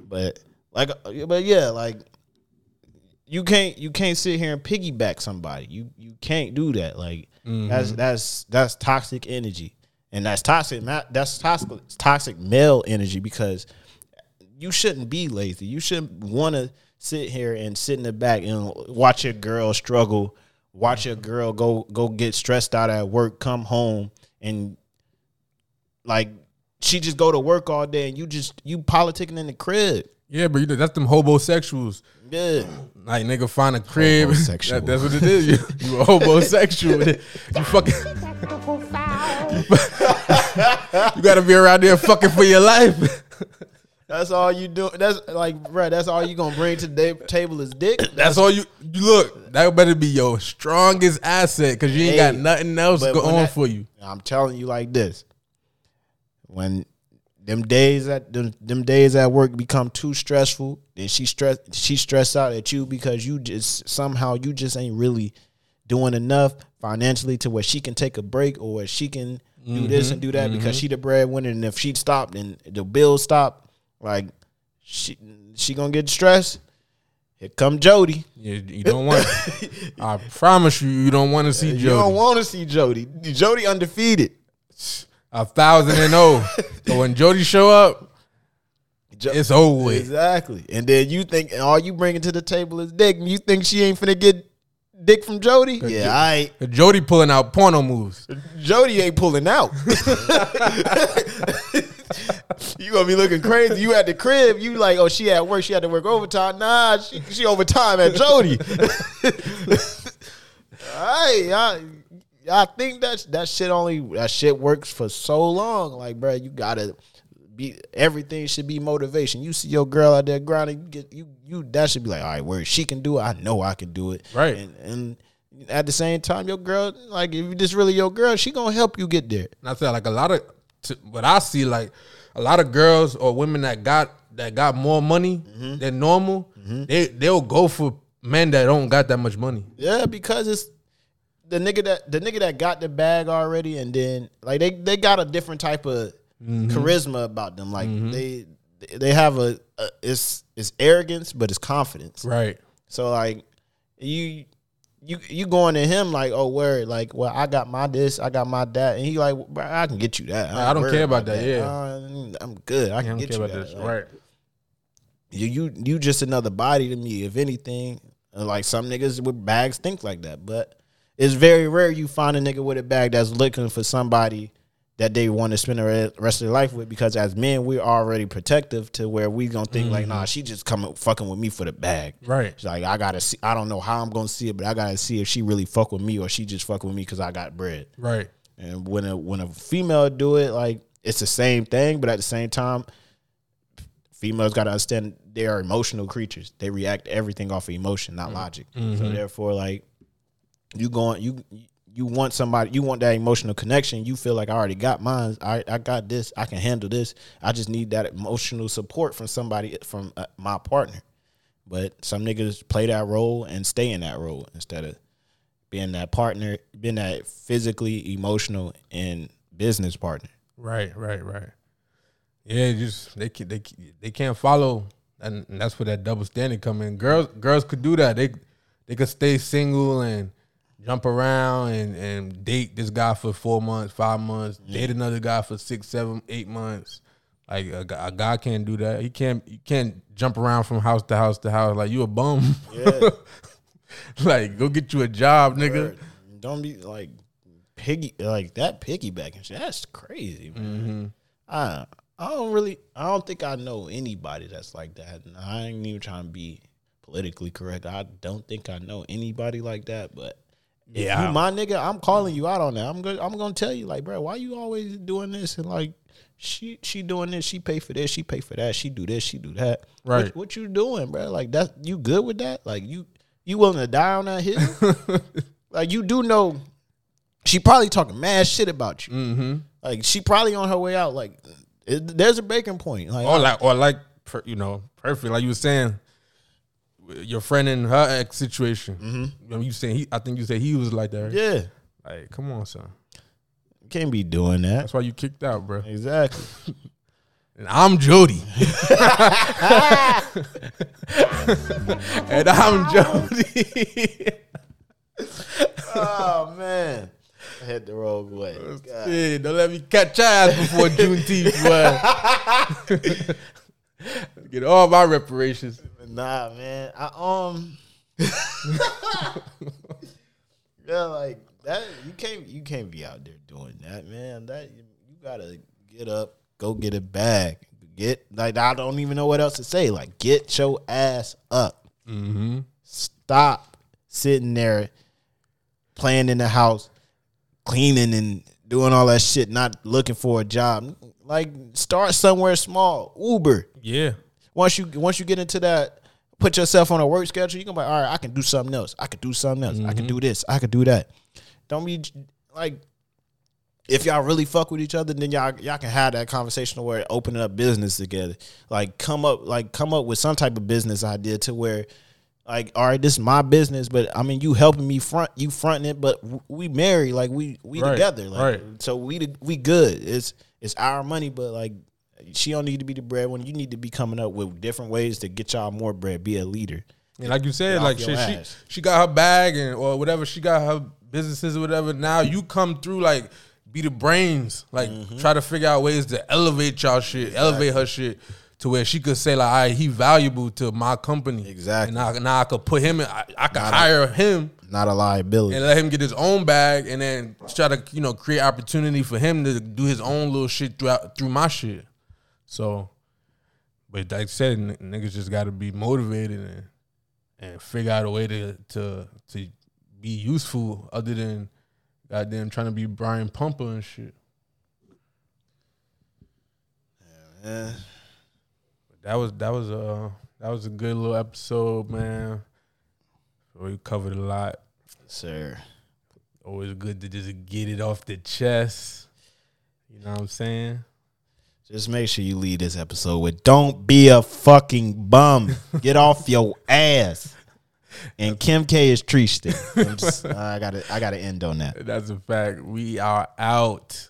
but like, uh, but yeah, like you can't you can't sit here and piggyback somebody. You you can't do that. Like that's that's that's toxic energy, and that's toxic. That's toxic toxic male energy because you shouldn't be lazy. You shouldn't want to sit here and sit in the back and watch your girl struggle. Watch your girl go go get stressed out at work, come home, and like she just go to work all day, and you just you politicking in the crib. Yeah, but you know that's them homosexuals. Yeah. Like nigga find a crib. Homosexual. That- that's what it is. You, you a homosexual. you fucking. you gotta be around there fucking for your life. That's all you do. That's like, bruh, that's all you gonna bring to the table is dick. That's all you. You look. That better be your strongest asset because you ain't got nothing else going when on that- for you. I'm telling you like this. When them days at them, them days at work become too stressful, then she stress she stressed out at you because you just somehow you just ain't really doing enough financially to where she can take a break or where she can do this and mm-hmm. do that because mm-hmm. she the breadwinner and if she stopped and the bills stop, like she she gonna get stressed. Here come Jody. You, you don't want. I promise you, you don't want to see Jody. You don't want to see Jody. Jody undefeated. A thousand and oh. So when Jody show up, Jo- it's over with. Exactly. And then you think all you bringing to the table is dick. And you think she ain't finna get dick from Jody? Uh, yeah, I uh, Jody pulling out porno moves. Uh, Jody ain't pulling out. you gonna be looking crazy. You at the crib, you like, oh, she at work, she had to work overtime. Nah, she, she overtime at Jody. I, I I think that that shit only that shit works for so long. Like, bro, you gotta be everything should be motivation. You see your girl out there grinding, you get you you that should be like, all right, where she can do it, I know I can do it. Right. And and at the same time, your girl, like if this really your girl, she gonna help you get there. And I said like a lot of t- what I see like a lot of girls or women that got that got more money Mm-hmm. than normal. They they'll go for men that don't got that much money. Yeah, because it's the nigga that the nigga that got the bag already, and then like they they got a different type of charisma about them. Like they they have a, a it's it's arrogance, but it's confidence. Right. So like you you you going to him like oh word like well I got my this I got my that and he like "Bro, I can get you that I don't care worried about that, yeah. Uh, I'm good I I can don't get you about that. Like, Right. you you you just another body to me. If anything, And, like some niggas with bags think like that, but it's very rare you find a nigga with a bag that's looking for somebody that they want to spend the rest of their life with. Because as men, we're already protective to where we gonna think like, nah, mm-hmm. she just coming fucking with me for the bag. Right. She's like, I gotta see. I don't know how I'm gonna see it, but I gotta see if she really fuck with me or she just fucking with me because I got bread. Right. And when a when a female do it, like it's the same thing, but at the same time, females got to understand they are emotional creatures. They react to everything off of emotion, not mm. logic. So mm-hmm. therefore, like you going you you want somebody, you want that emotional connection. You feel like I already got mine. I I got this. I can handle this. I just need that emotional support from somebody from uh, my partner. But some niggas play that role and stay in that role instead of being that partner, being that physically, emotional, and business partner. Right, right, right. Yeah, just they they they can't follow, and that's where that double standard come in. Girls girls could do that. They they could stay single and jump around and and date this guy for four months, five months, date another guy for six, seven, eight months. Like a, a guy can't do that. He can't you can't jump around from house to house to house like you a bum. Yeah. like go get you a job, nigga. Don't be like piggy like that piggybacking shit. That's crazy, man. Mm-hmm. I I don't really I don't think I know anybody that's like that. I ain't even trying to be politically correct. I don't think I know anybody like that. But Yeah. you my nigga, I'm calling you out on that. I'm good. I'm gonna tell you like, bro, why you always doing this and like. She she doing this. She pay for this. She pay for that. She do this. She do that. Right. What, what you doing, bro? Like that. You good with that? Like you you willing to die on that hill? like you do know she probably talking mad shit about you. Mm-hmm. Like she probably on her way out. Like it, there's a breaking point. Like, or like or like per, you know perfect like you were saying your friend in her ex situation mm-hmm. you saying he i think you said he was like that right? yeah, like come on son can't be doing that. that's why you kicked out bro Exactly. and i'm jody and i'm jody oh man, I hit the wrong way. God. yeah, don't let me catch your ass before juneteenth boy. get all my reparations Nah, man. I um. yeah, like that. You can't. You can't be out there doing that, man. That you gotta get up, go get a bag, get like I don't even know what else to say. Like get your ass up. mm-hmm. Stop sitting there playing in the house, cleaning and doing all that shit, not looking for a job. Like start somewhere small. Uber yeah once you once you get into that, put yourself on a work schedule, you can be like, all right, I can do something else. I can do something else. I can mm-hmm. do this. I can do that. Don't be like if y'all really fuck with each other, then y'all y'all can have that conversation where opening up business together. Like come up like come up with some type of business idea to where like all right, this is my business, but I mean you helping me front you fronting it, but we married, like we we Right, together, like right. so we we good. It's it's our money, but like she don't need to be the breadwinner. You need to be coming up with different ways to get y'all more bread. Be a leader. And like you said, like your she she got her bag and or whatever she got her businesses or whatever. Now you come through like be the brains, like Mm-hmm. try to figure out ways to elevate y'all shit, elevate her shit to where she could say like, "All right, he valuable to my company." Exactly. And now, now I could put him in. I, I could hire him Not a liability. and let him get his own bag, and then try to you know create opportunity for him to do his own little shit throughout through my shit. So, but like I said, n- niggas just got to be motivated and and figure out a way to to to be useful other than goddamn trying to be Brian Pumper and shit. Eh, But that was that was a that was a good little episode, man. We covered a lot. sir. Always good to just get it off the chest. You know what I'm saying? Just make sure you leave this episode with "Don't be a fucking bum. Get off your ass." And Kim K is tree stick. I'm just- I gotta I gotta end on that. That's a fact. We are out.